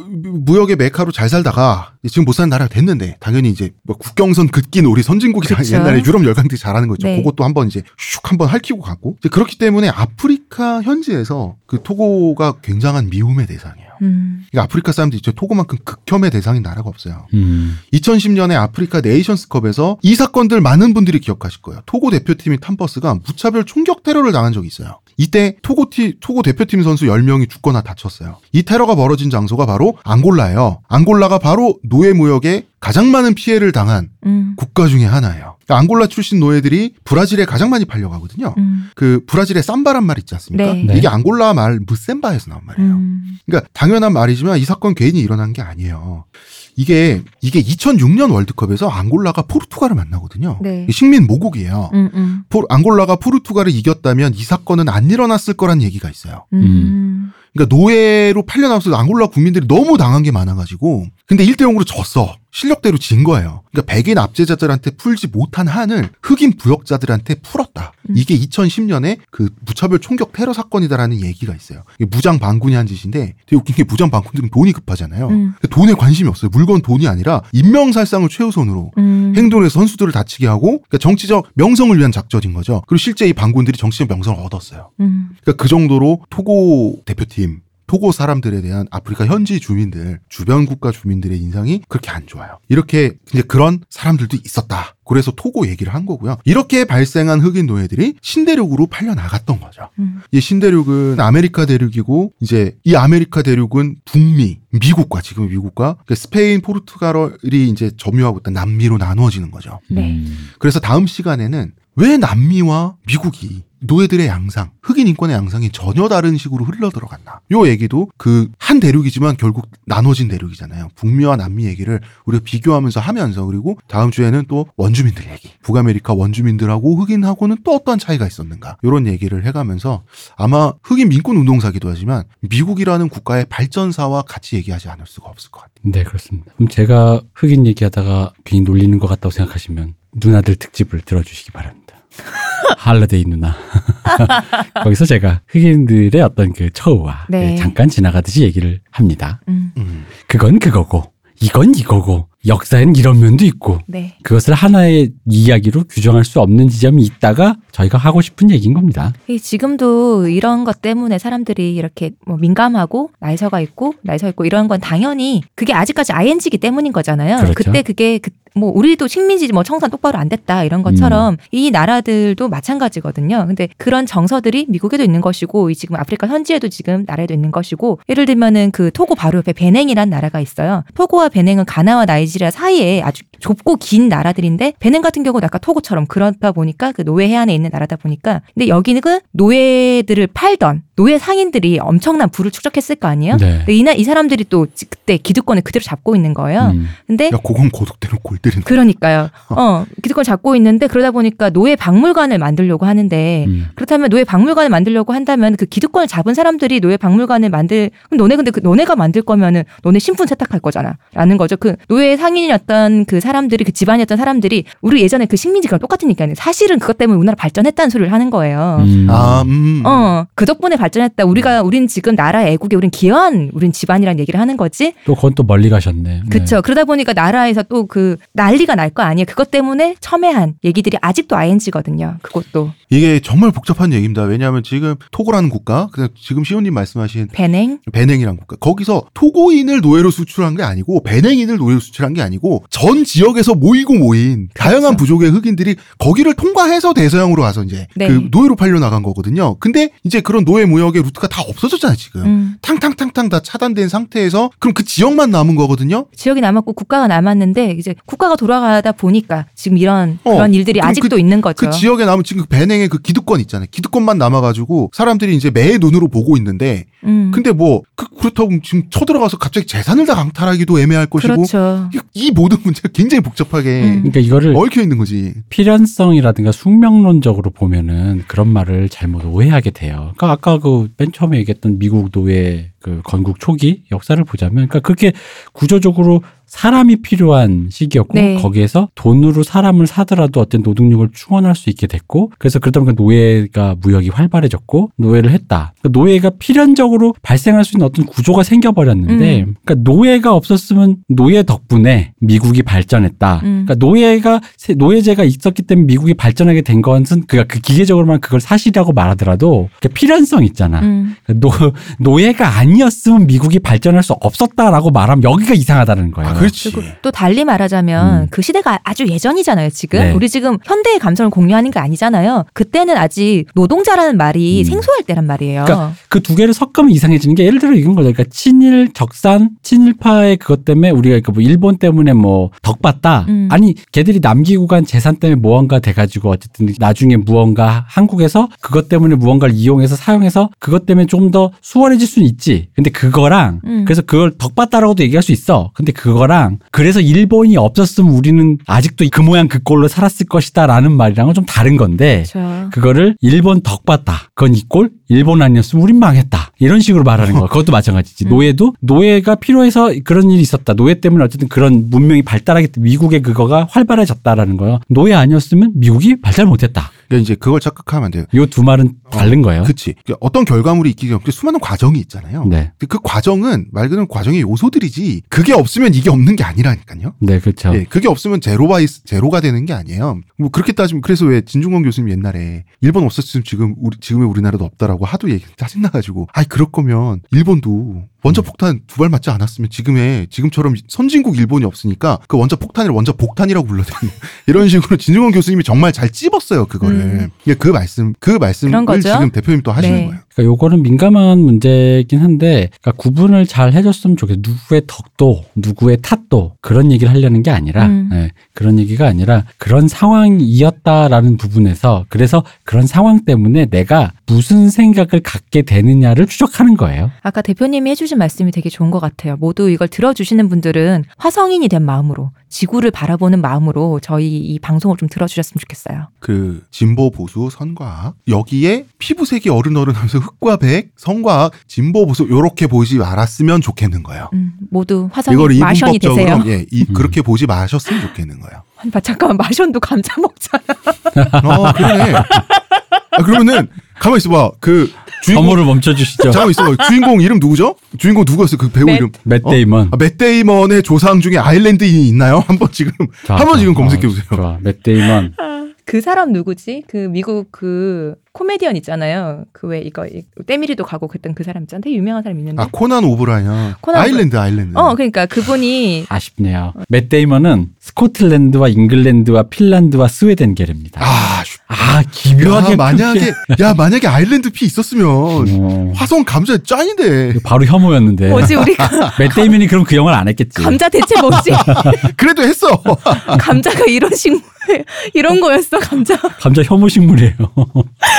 무역의 메카로 잘 살다가 지금 못 사는 나라가 됐는데 당연히 이제 뭐 국경선 긋긴 우리 선진국이라 그쵸. 옛날에 유럽 열강들이 잘하는 거죠. 네. 그것도 한번 이제 슉 한번 할퀴고 이제 그렇기 때문에 아프리카 현지에서 그 토고가 굉장한 미움의 대상이에요. 음. 그러니까 아프리카 사람들이 저 토고만큼 극혐의 대상인 나라가 없어요. 음. 2010년에 아프리카 네이션스컵에서 이 사건들 많은 분들이 기억하실 거예요. 토고 대표팀인 탄 버스가 무차별 총격 테러를 당한 적이 있어요. 이때 토고티, 토고 대표팀 선수 10명이 죽거나 다쳤어요. 이 테러가 벌어진 장소가 바로 앙골라예요. 앙골라가 바로 노예 무역에 가장 많은 피해를 당한 음. 국가 중에 하나예요. 그러니까 앙골라 출신 노예들이 브라질에 가장 많이 팔려가거든요. 음. 그 브라질의 삼바란 말 있지 않습니까? 네. 네. 이게 앙골라 말 무셈바에서 나온 말이에요. 음. 그러니까 당연한 말이지만 이 사건 괜히 일어난 게 아니에요. 이게 이게 2006년 월드컵에서 앙골라가 포르투갈을 만나거든요. 네. 식민 모국이에요. 음. 음. 포- 앙골라가 포르투갈을 이겼다면 이 사건은 안 일어났을 거란 얘기가 있어요. 음. 그러니까 노예로 팔려나와서 앙골라 국민들이 너무 당한 게 많아가지고 근데 1대 0으로 졌어. 실력대로 진 거예요. 그러니까 백인 압제자들한테 풀지 못한 한을 흑인 부역자들한테 풀었다. 음. 이게 2010년에 그 무차별 총격 테러 사건이다라는 얘기가 있어요. 이게 무장 반군이 한 짓인데 되게 웃긴 게 무장 반군들은 돈이 급하잖아요. 음. 돈에 관심이 없어요. 물건 돈이 아니라 인명살상을 최우선으로 음. 행동해서 선수들을 다치게 하고 그러니까 정치적 명성을 위한 작전인 거죠. 그리고 실제 이 반군들이 정치적 명성을 얻었어요. 음. 그러니까 그 정도로 토고 대표팀, 토고 사람들에 대한 아프리카 현지 주민들, 주변 국가 주민들의 인상이 그렇게 안 좋아요. 이렇게 이제 그런 사람들도 있었다. 그래서 토고 얘기를 한 거고요. 이렇게 발생한 흑인 노예들이 신대륙으로 팔려 나갔던 거죠. 음. 이 신대륙은 아메리카 대륙이고 이제 이 아메리카 대륙은 북미, 미국과 지금 미국과 그 스페인, 포르투갈이 이제 점유하고 있던 남미로 나누어지는 거죠. 네. 음. 그래서 다음 시간에는 왜 남미와 미국이 노예들의 양상, 흑인 인권의 양상이 전혀 다른 식으로 흘러 들어갔나. 요 얘기도 그 한 대륙이지만 결국 나눠진 대륙이잖아요. 북미와 남미 얘기를 우리가 비교하면서 하면서 그리고 다음 주에는 또 원주민들 얘기. 북아메리카 원주민들하고 흑인하고는 또 어떤 차이가 있었는가. 요런 얘기를 해가면서 아마 흑인 민권 운동사기도 하지만 미국이라는 국가의 발전사와 같이 얘기하지 않을 수가 없을 것 같아요. 네, 그렇습니다. 그럼 제가 흑인 얘기하다가 괜히 놀리는 것 같다고 생각하시면 누나들 특집을 들어주시기 바랍니다. 할러데이 누나. 거기서 제가 흑인들의 어떤 그 처우와 네. 네, 잠깐 지나가듯이 얘기를 합니다. 음. 음. 그건 그거고, 이건 이거고, 역사엔 이런 면도 있고, 네. 그것을 하나의 이야기로 규정할 수 없는 지점이 있다가 저희가 하고 싶은 얘기인 겁니다. 이 지금도 이런 것 때문에 사람들이 이렇게 뭐 민감하고 날서가 있고 날서 있고 이런 건 당연히 그게 아직까지 ING이기 때문인 거잖아요. 그렇죠. 그때 그게 그, 뭐 우리도 식민지지 뭐 청산 똑바로 안 됐다 이런 것처럼 이 나라들도 마찬가지거든요. 근데 그런 정서들이 미국에도 있는 것이고 이 지금 아프리카 현지에도 지금 나라에도 있는 것이고 예를 들면은 그 토고 바로 옆에 베냉이란 나라가 있어요. 토고와 베냉은 가나와 나이지 나이지리아 사이에 아주 좁고 긴 나라들인데 베냉 같은 경우는 아까 토고처럼 그렇다 보니까 그 노예 해안에 있는 나라다 보니까 근데 여기는 그 노예들을 팔던 노예 상인들이 엄청난 부를 축적했을 거 아니에요? 네. 근데 이나 이 사람들이 또 그때 기득권을 그대로 잡고 있는 거예요. 음. 근데 야, 그건 고것대로 골 때리는. 그러니까요. 어, 기득권 잡고 있는데 그러다 보니까 노예 박물관을 만들려고 하는데 음. 그렇다면 노예 박물관을 만들려고 한다면 그 기득권을 잡은 사람들이 노예 박물관을 만들 그럼 너네 근데 그 너네가 만들 거면은 너네 신분 세탁할 거잖아라는 거죠. 그 노예 상인이었던 그 사람들이 그 집안이었던 사람들이 우리 예전에 그 식민지가 똑같으니까요. 사실은 그것 때문에 우리나라 발전했다는 소리를 하는 거예요. 음. 아, 음. 어, 그 덕분에 발전했다. 우리가, 우린 지금 나라 애국에 우린 기여한, 우린 집안이란 얘기를 하는 거지. 또 그건 또 멀리 가셨네. 그쵸. 그러다 보니까 나라에서 또 그 난리가 날 거 아니에요. 그것 때문에 첨예한 얘기들이 아직도 ING거든요. 그것도. 이게 정말 복잡한 얘기입니다. 왜냐하면 지금 토고라는 국가, 지금 시온님 말씀하신 베냉. 베냉이란 국가, 거기서 토고인을 노예로 수출한 게 아니고 베냉인을 노예로 수출한 게 아니고 전 지역에서 모이고 모인 다양한 부족의 흑인들이 거기를 통과해서 대서양으로 가서 이제 네. 그 노예로 팔려 나간 거거든요. 근데 이제 그런 노예 무역의 루트가 다 없어졌잖아요 지금. 음. 탕탕탕탕 다 차단된 상태에서 그럼 그 지역만 남은 거거든요. 지역이 남았고 국가가 남았는데 이제 국가가 돌아가다 보니까 지금 이런 어, 그런 일들이 그럼 아직도 그- 있는 거죠. 그 지역에 남은 지금 그 베냉의 그 기득권 있잖아요. 기득권만 남아 가지고 사람들이 이제 매의 눈으로 보고 있는데 음. 근데 뭐 그, 그렇다고 지금 쳐들어가서 갑자기 재산을 다 강탈하기도 애매할 것이고 그렇죠. 이, 이 모든 문제가 굉장히 복잡하게 음. 그러니까 이거를 얽혀 있는 거지. 필연성이라든가 숙명론적으로 보면은 그런 말을 잘못 오해하게 돼요. 그러니까 아까 그 맨 처음에 얘기했던 미국 노예 그 건국 초기 역사를 보자면 그러니까 그게 구조적으로 사람이 필요한 시기였고 네. 거기에서 돈으로 사람을 사더라도 어떤 노동력을 충원할 수 있게 됐고 그래서 그러다 보니까 노예가 무역이 활발해졌고 노예를 했다. 그러니까 노예가 필연적으로 발생할 수 있는 어떤 구조가 생겨버렸는데 음. 그러니까 노예가 없었으면 노예 덕분에 미국이 발전했다. 음. 그러니까 노예가 세- 노예제가 있었기 때문에 미국이 발전하게 된 것은 그가 그 기계적으로만 그걸 사실이라고 말하더라도 그 필연성 있잖아. 음. 노, 노예가 아니었으면 미국이 발전할 수 없었다라고 말하면 여기가 이상하다는 거예요. 아, 그렇지. 그리고 또 달리 말하자면 음. 그 시대가 아주 예전이잖아요, 지금. 네. 우리 지금 현대의 감성을 공유하는 게 아니잖아요. 그때는 아직 노동자라는 말이 음. 생소할 때란 말이에요. 그러니까 그 두 개를 섞으면 이상해지는 게 예를 들어 이건 거죠. 그러니까 친일 적산 친일파의 그것 때문에 우리가 그뭐 일본 때문에 뭐 덕봤다. 음. 아니 걔들이 남기고 간 재산 때문에 무언가 돼가지고 어쨌든 나중에 무언가 한국에서 그것 때문에 무언가를 이용해서 사용해서 그것 때문에 좀 더 수월해질 수는 있지. 근데 그거랑 음. 그래서 그걸 덕봤다라고도 얘기할 수 있어. 근데 그거랑 그래서 일본이 없었으면 우리는 아직도 그 모양 그 꼴로 살았을 것이다라는 말이랑은 좀 다른 건데 그렇죠. 그거를 일본 덕 봤다. 그건 이 꼴? 일본 아니었으면 우린 망했다. 이런 식으로 말하는 거야. 그것도 마찬가지지. 음. 노예도 노예가 필요해서 그런 일이 있었다. 노예 때문에 어쨌든 그런 문명이 발달하기 때문에 미국의 그거가 활발해졌다라는 거예요. 노예 아니었으면 미국이 발달 못했다. 그러니까 이제 그걸 착각하면 안 돼요. 요두 말은 다른 거예요. 그치. 그러니까 어떤 결과물이 있기 전에 수많은 과정이 있잖아요. 네. 그 과정은 말 그대로 과정의 요소들이지 그게 없으면 이게 없는 게 아니라니까요. 네, 그렇죠. 예, 그게 없으면 제로바이 제로가 되는 게 아니에요. 뭐 그렇게 따지면 그래서 왜 진중권 교수님 옛날에 일본 없었으면 지금 우리 지금의 우리나라도 없다라고 하도 얘기 짜증 나가지고. 아이 그럴 거면 일본도 원자 폭탄 두 발 맞지 않았으면 지금의 지금처럼 선진국 일본이 없으니까 그 원자 폭탄을 원자 복탄이라고 불러대는 이런 식으로 진중권 교수님이 정말 잘 찝었어요 그거를. 음. 예, 그 말씀 그 말씀을? 지금 대표님 또 하시는 네. 거예요. 그러니까 요거는 민감한 문제긴 한데 그러니까 구분을 잘 해줬으면 좋겠어요. 누구의 덕도, 누구의 탓도 그런 얘기를 하려는 게 아니라 음. 예, 그런 얘기가 아니라 그런 상황이었다라는 부분에서 그래서 그런 상황 때문에 내가 무슨 생각을 갖게 되느냐를 추적하는 거예요. 아까 대표님이 해주 신 말씀이 되게 좋은 것 같아요. 모두 이걸 들어주시는 분들은 화성인이 된 마음으로, 지구를 바라보는 마음으로 저희 이 방송을 좀 들어주셨으면 좋겠어요. 그 진보 보수 선과학 여기에 피부색이 어른어른하면서 흑과 백 선과학 진보 보수 요렇게 보지 말았으면 좋겠는 거예요. 음, 모두 화성인 이걸 마션이 되세요. 예, 이, 음. 그렇게 보지 마셨으면 좋겠는 거예요. 아니, 잠깐만 마션도 감자 먹잖아. 어, 그러네. 아, 그러면은 가만 있어봐. 그 주인공 점호를 멈춰주시죠. 잠깐 있어봐. 주인공 이름 누구죠? 주인공 누구였어? 그 배우 맷- 이름. 맷 어? 데이먼. 아, 맷 데이먼의 조상 중에 아일랜드인이 있나요? 한번 지금 한번. 지금 어, 검색해 보세요. 좋아. 맷 데이먼. 그 사람 누구지? 그 미국 그 코미디언 있잖아요. 그 왜 이거 이- 때밀이도 가고 그랬던 그 사람 있잖아. 되게 유명한 사람 있는데. 아 코난 오브라이언. 코난 아일랜드 아일랜드. 어, 그러니까 그분이 아쉽네요. 맷 데이먼은 스코틀랜드와 잉글랜드와 핀란드와 스웨덴 계례입니다. 아, 슈- 아, 기묘하게 야, 만약에 야 만약에 아일랜드 피 있었으면 어, 화성 감자 짱인데. 바로 혐오였는데. 뭐지 우리가 맷 데이먼이 그럼 그 영화를 안 했겠지. 감자 대체 뭐지? 그래도 했어. 감자가 이런 식물 이런 거였어 감자. 감자 혐오 식물이에요.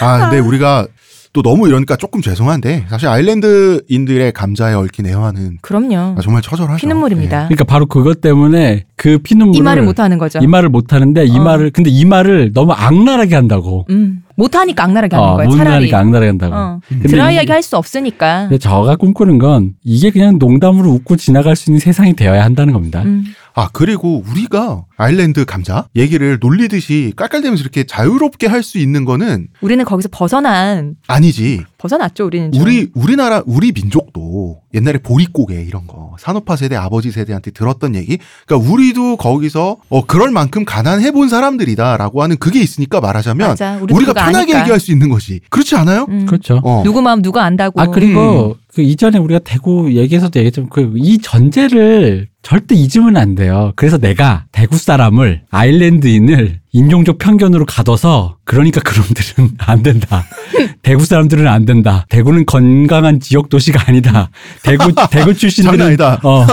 아, 근데 우리가 또 너무 이러니까 조금 죄송한데 사실 아일랜드인들의 감자에 얽힌 애화는 그럼요. 아, 정말 처절하죠. 피눈물입니다. 그러니까 바로 그것 때문에 그 피눈물을 이 말을 못 하는 거죠. 이 말을 못 하는데 이 어. 말을 근데 이 말을 너무 악랄하게 한다고. 음, 못 하니까 악랄하게 하는 어, 거야. 못 차라리. 하니까 악랄하게 한다고. 어. 드라이하게 이- 할수 없으니까. 근데 저가 꿈꾸는 건 이게 그냥 농담으로 웃고 지나갈 수 있는 세상이 되어야 한다는 겁니다. 음. 아, 그리고 우리가 아일랜드 감자 얘기를 놀리듯이 깔깔대면서 이렇게 자유롭게 할 수 있는 거는 우리는 거기서 벗어난 아니지. 벗어났죠. 우리는 좀. 우리 우리나라 우리 민족도 옛날에 보릿고개 이런 거 산업화 세대 아버지 세대한테 들었던 얘기. 그러니까 우리도 거기서 어 그럴 만큼 가난해 본 사람들이다라고 하는 그게 있으니까 말하자면 맞아. 우리가 편하게 아니까. 얘기할 수 있는 거지. 그렇지 않아요? 음. 그렇죠. 어. 누구 마음 누가 안다고. 아 그리고 그 이전에 우리가 대구 얘기에서도 얘기했지만 그 이 전제를 절대 잊으면 안 돼요. 그래서 내가 대구 사람을 아일랜드인을 인종적 편견으로 가둬서 그러니까 그놈들은 안 된다. 대구 사람들은 안 된다. 대구는 건강한 지역 도시가 아니다. 대구 대구 출신들은 아니다. 어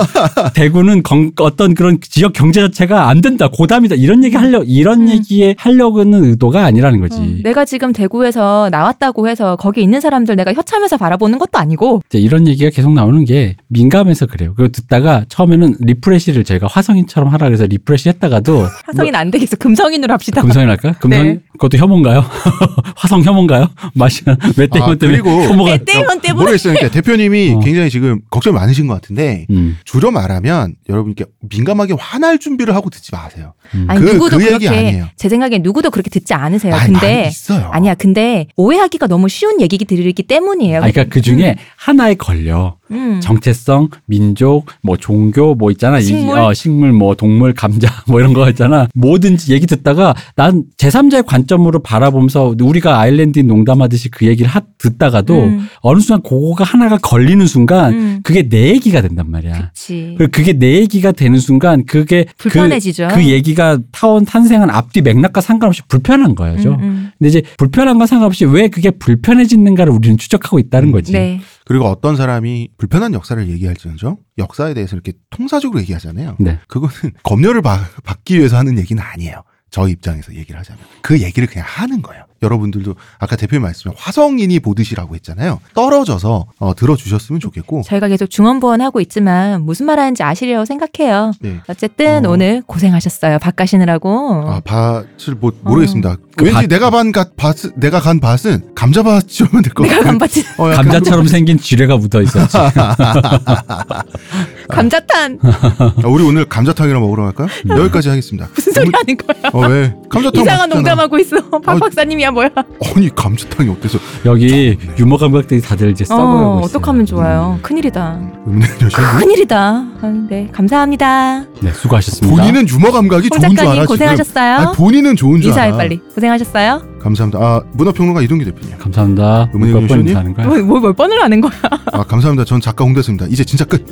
대구는 건- 어떤 그런 지역 경제 자체가 안 된다. 고담이다. 이런 얘기 하려 이런 음. 얘기에 하려고 하는 의도가 아니라는 거지. 어, 내가 지금 대구에서 나왔다고 해서 거기 있는 사람들 내가 혀차면서 바라보는 것도 아니고. 이제 이런 얘기가 계속 나오는 게 민감해서 그래요. 그리고 듣다가 처음에는 refresh를 저희가 화성인처럼 하라 그래서 refresh 했다가도 화성인 안 되겠어. 금성인으로 합시다. 금성인 할까? 금성 네. 그것도 혐오인가요? 화성 혐오인가요? 맛이 맷 때문 아, 때문에 그리고 혐오가 맷 때문 때문에. 모르겠어요. 그러니까 대표님이 어. 굉장히 지금 걱정이 많으신 것 같은데 음, 줄여 말하면 여러분께 민감하게 화날 준비를 하고 듣지 마세요. 음. 아니 그- 누구도 그 얘기 그렇게 아니에요. 제 생각에 누구도 그렇게 듣지 않으세요. 아니, 많이 근데 있어요. 아니야. 근데 오해하기가 너무 쉬운 얘기기 들이기 때문이에요. 아, 그러니까 그 중에 하나에 걸려 음. 정체성, 민족, 뭐 종교, 뭐 있잖아. 이- 식물? 어, 식물, 뭐 동물, 감자, 뭐 이런 거 있잖아. 뭐든지 얘기 듣다가 난 제3자의 관점으로 바라보면서 우리가 아일랜드인 농담하듯이 그 얘기를 하, 듣다가도 음. 어느 순간 그거가 하나가 걸리는 순간 음. 그게 내 얘기가 된단 말이야. 그치. 그리고 그게 내 얘기가 되는 순간 그게 그- 불편해지죠. 그, 얘기가 타온 탄생한 앞뒤 맥락과 상관없이 불편한 거죠. 음, 음. 근데 이제 불편한 건 상관없이 왜 그게 불편해지는가를 우리는 추적하고 있다는 거지. 네. 그리고 어떤 사람이 불편한 역사를 얘기할지언정 역사에 대해서 이렇게 통사적으로 얘기하잖아요. 네. 그거는 검열을 받- 받기 위해서 하는 얘기는 아니에요. 저희 입장에서 얘기를 하자면 그 얘기를 그냥 하는 거예요. 여러분들도 아까 대표님 말씀에 화성인이 보듯이라고 했잖아요. 떨어져서 어, 들어주셨으면 좋겠고. 저희가 계속 중원부원 하고 있지만 무슨 말 하는지 아시리라고 생각해요. 네. 어쨌든 어. 오늘 고생하셨어요. 밥 가시느라고. 아 밭을 뭐 모르겠습니다. 그 왠지 밭- 내가 반 갓, 밭, 내가 간 밭은 감자밭이면 될것 내가 같아요. 감바치 어, 약간 감자처럼 생긴 지뢰가 묻어 있었지. 감자탄 아, 우리 오늘 감자탕이나 먹으러 갈까요? 여기까지 하겠습니다. 무슨 소리 하는 거야? 어 왜? 감자탕 이상한. 농담하고 있어. 박 아, 박사님이 야 뭐야? 아니 감자탕이 어때서? 여기 유머 감각들이 다들 이제 어, 썩어가고 있어요. 어떡하면 좋아요. 큰일이다. 음료 여신 큰일이다. 아, 네, 감사합니다. 네, 수고하셨습니다. 본인은 유머 감각이 홍 좋은 줄 알아. 고생하셨어요. 아니, 본인은 좋은 줄 알아. 빨리. 고생하셨어요. 감사합니다. 아 문화평론가 이동규 대표님. 감사합니다. 음원이 몇번 오셨니? 하는 거야? 뭐, 뭐, 몇 번을 하는 거야? 아 감사합니다. 전 작가 홍대수입니다. 이제 진짜 끝.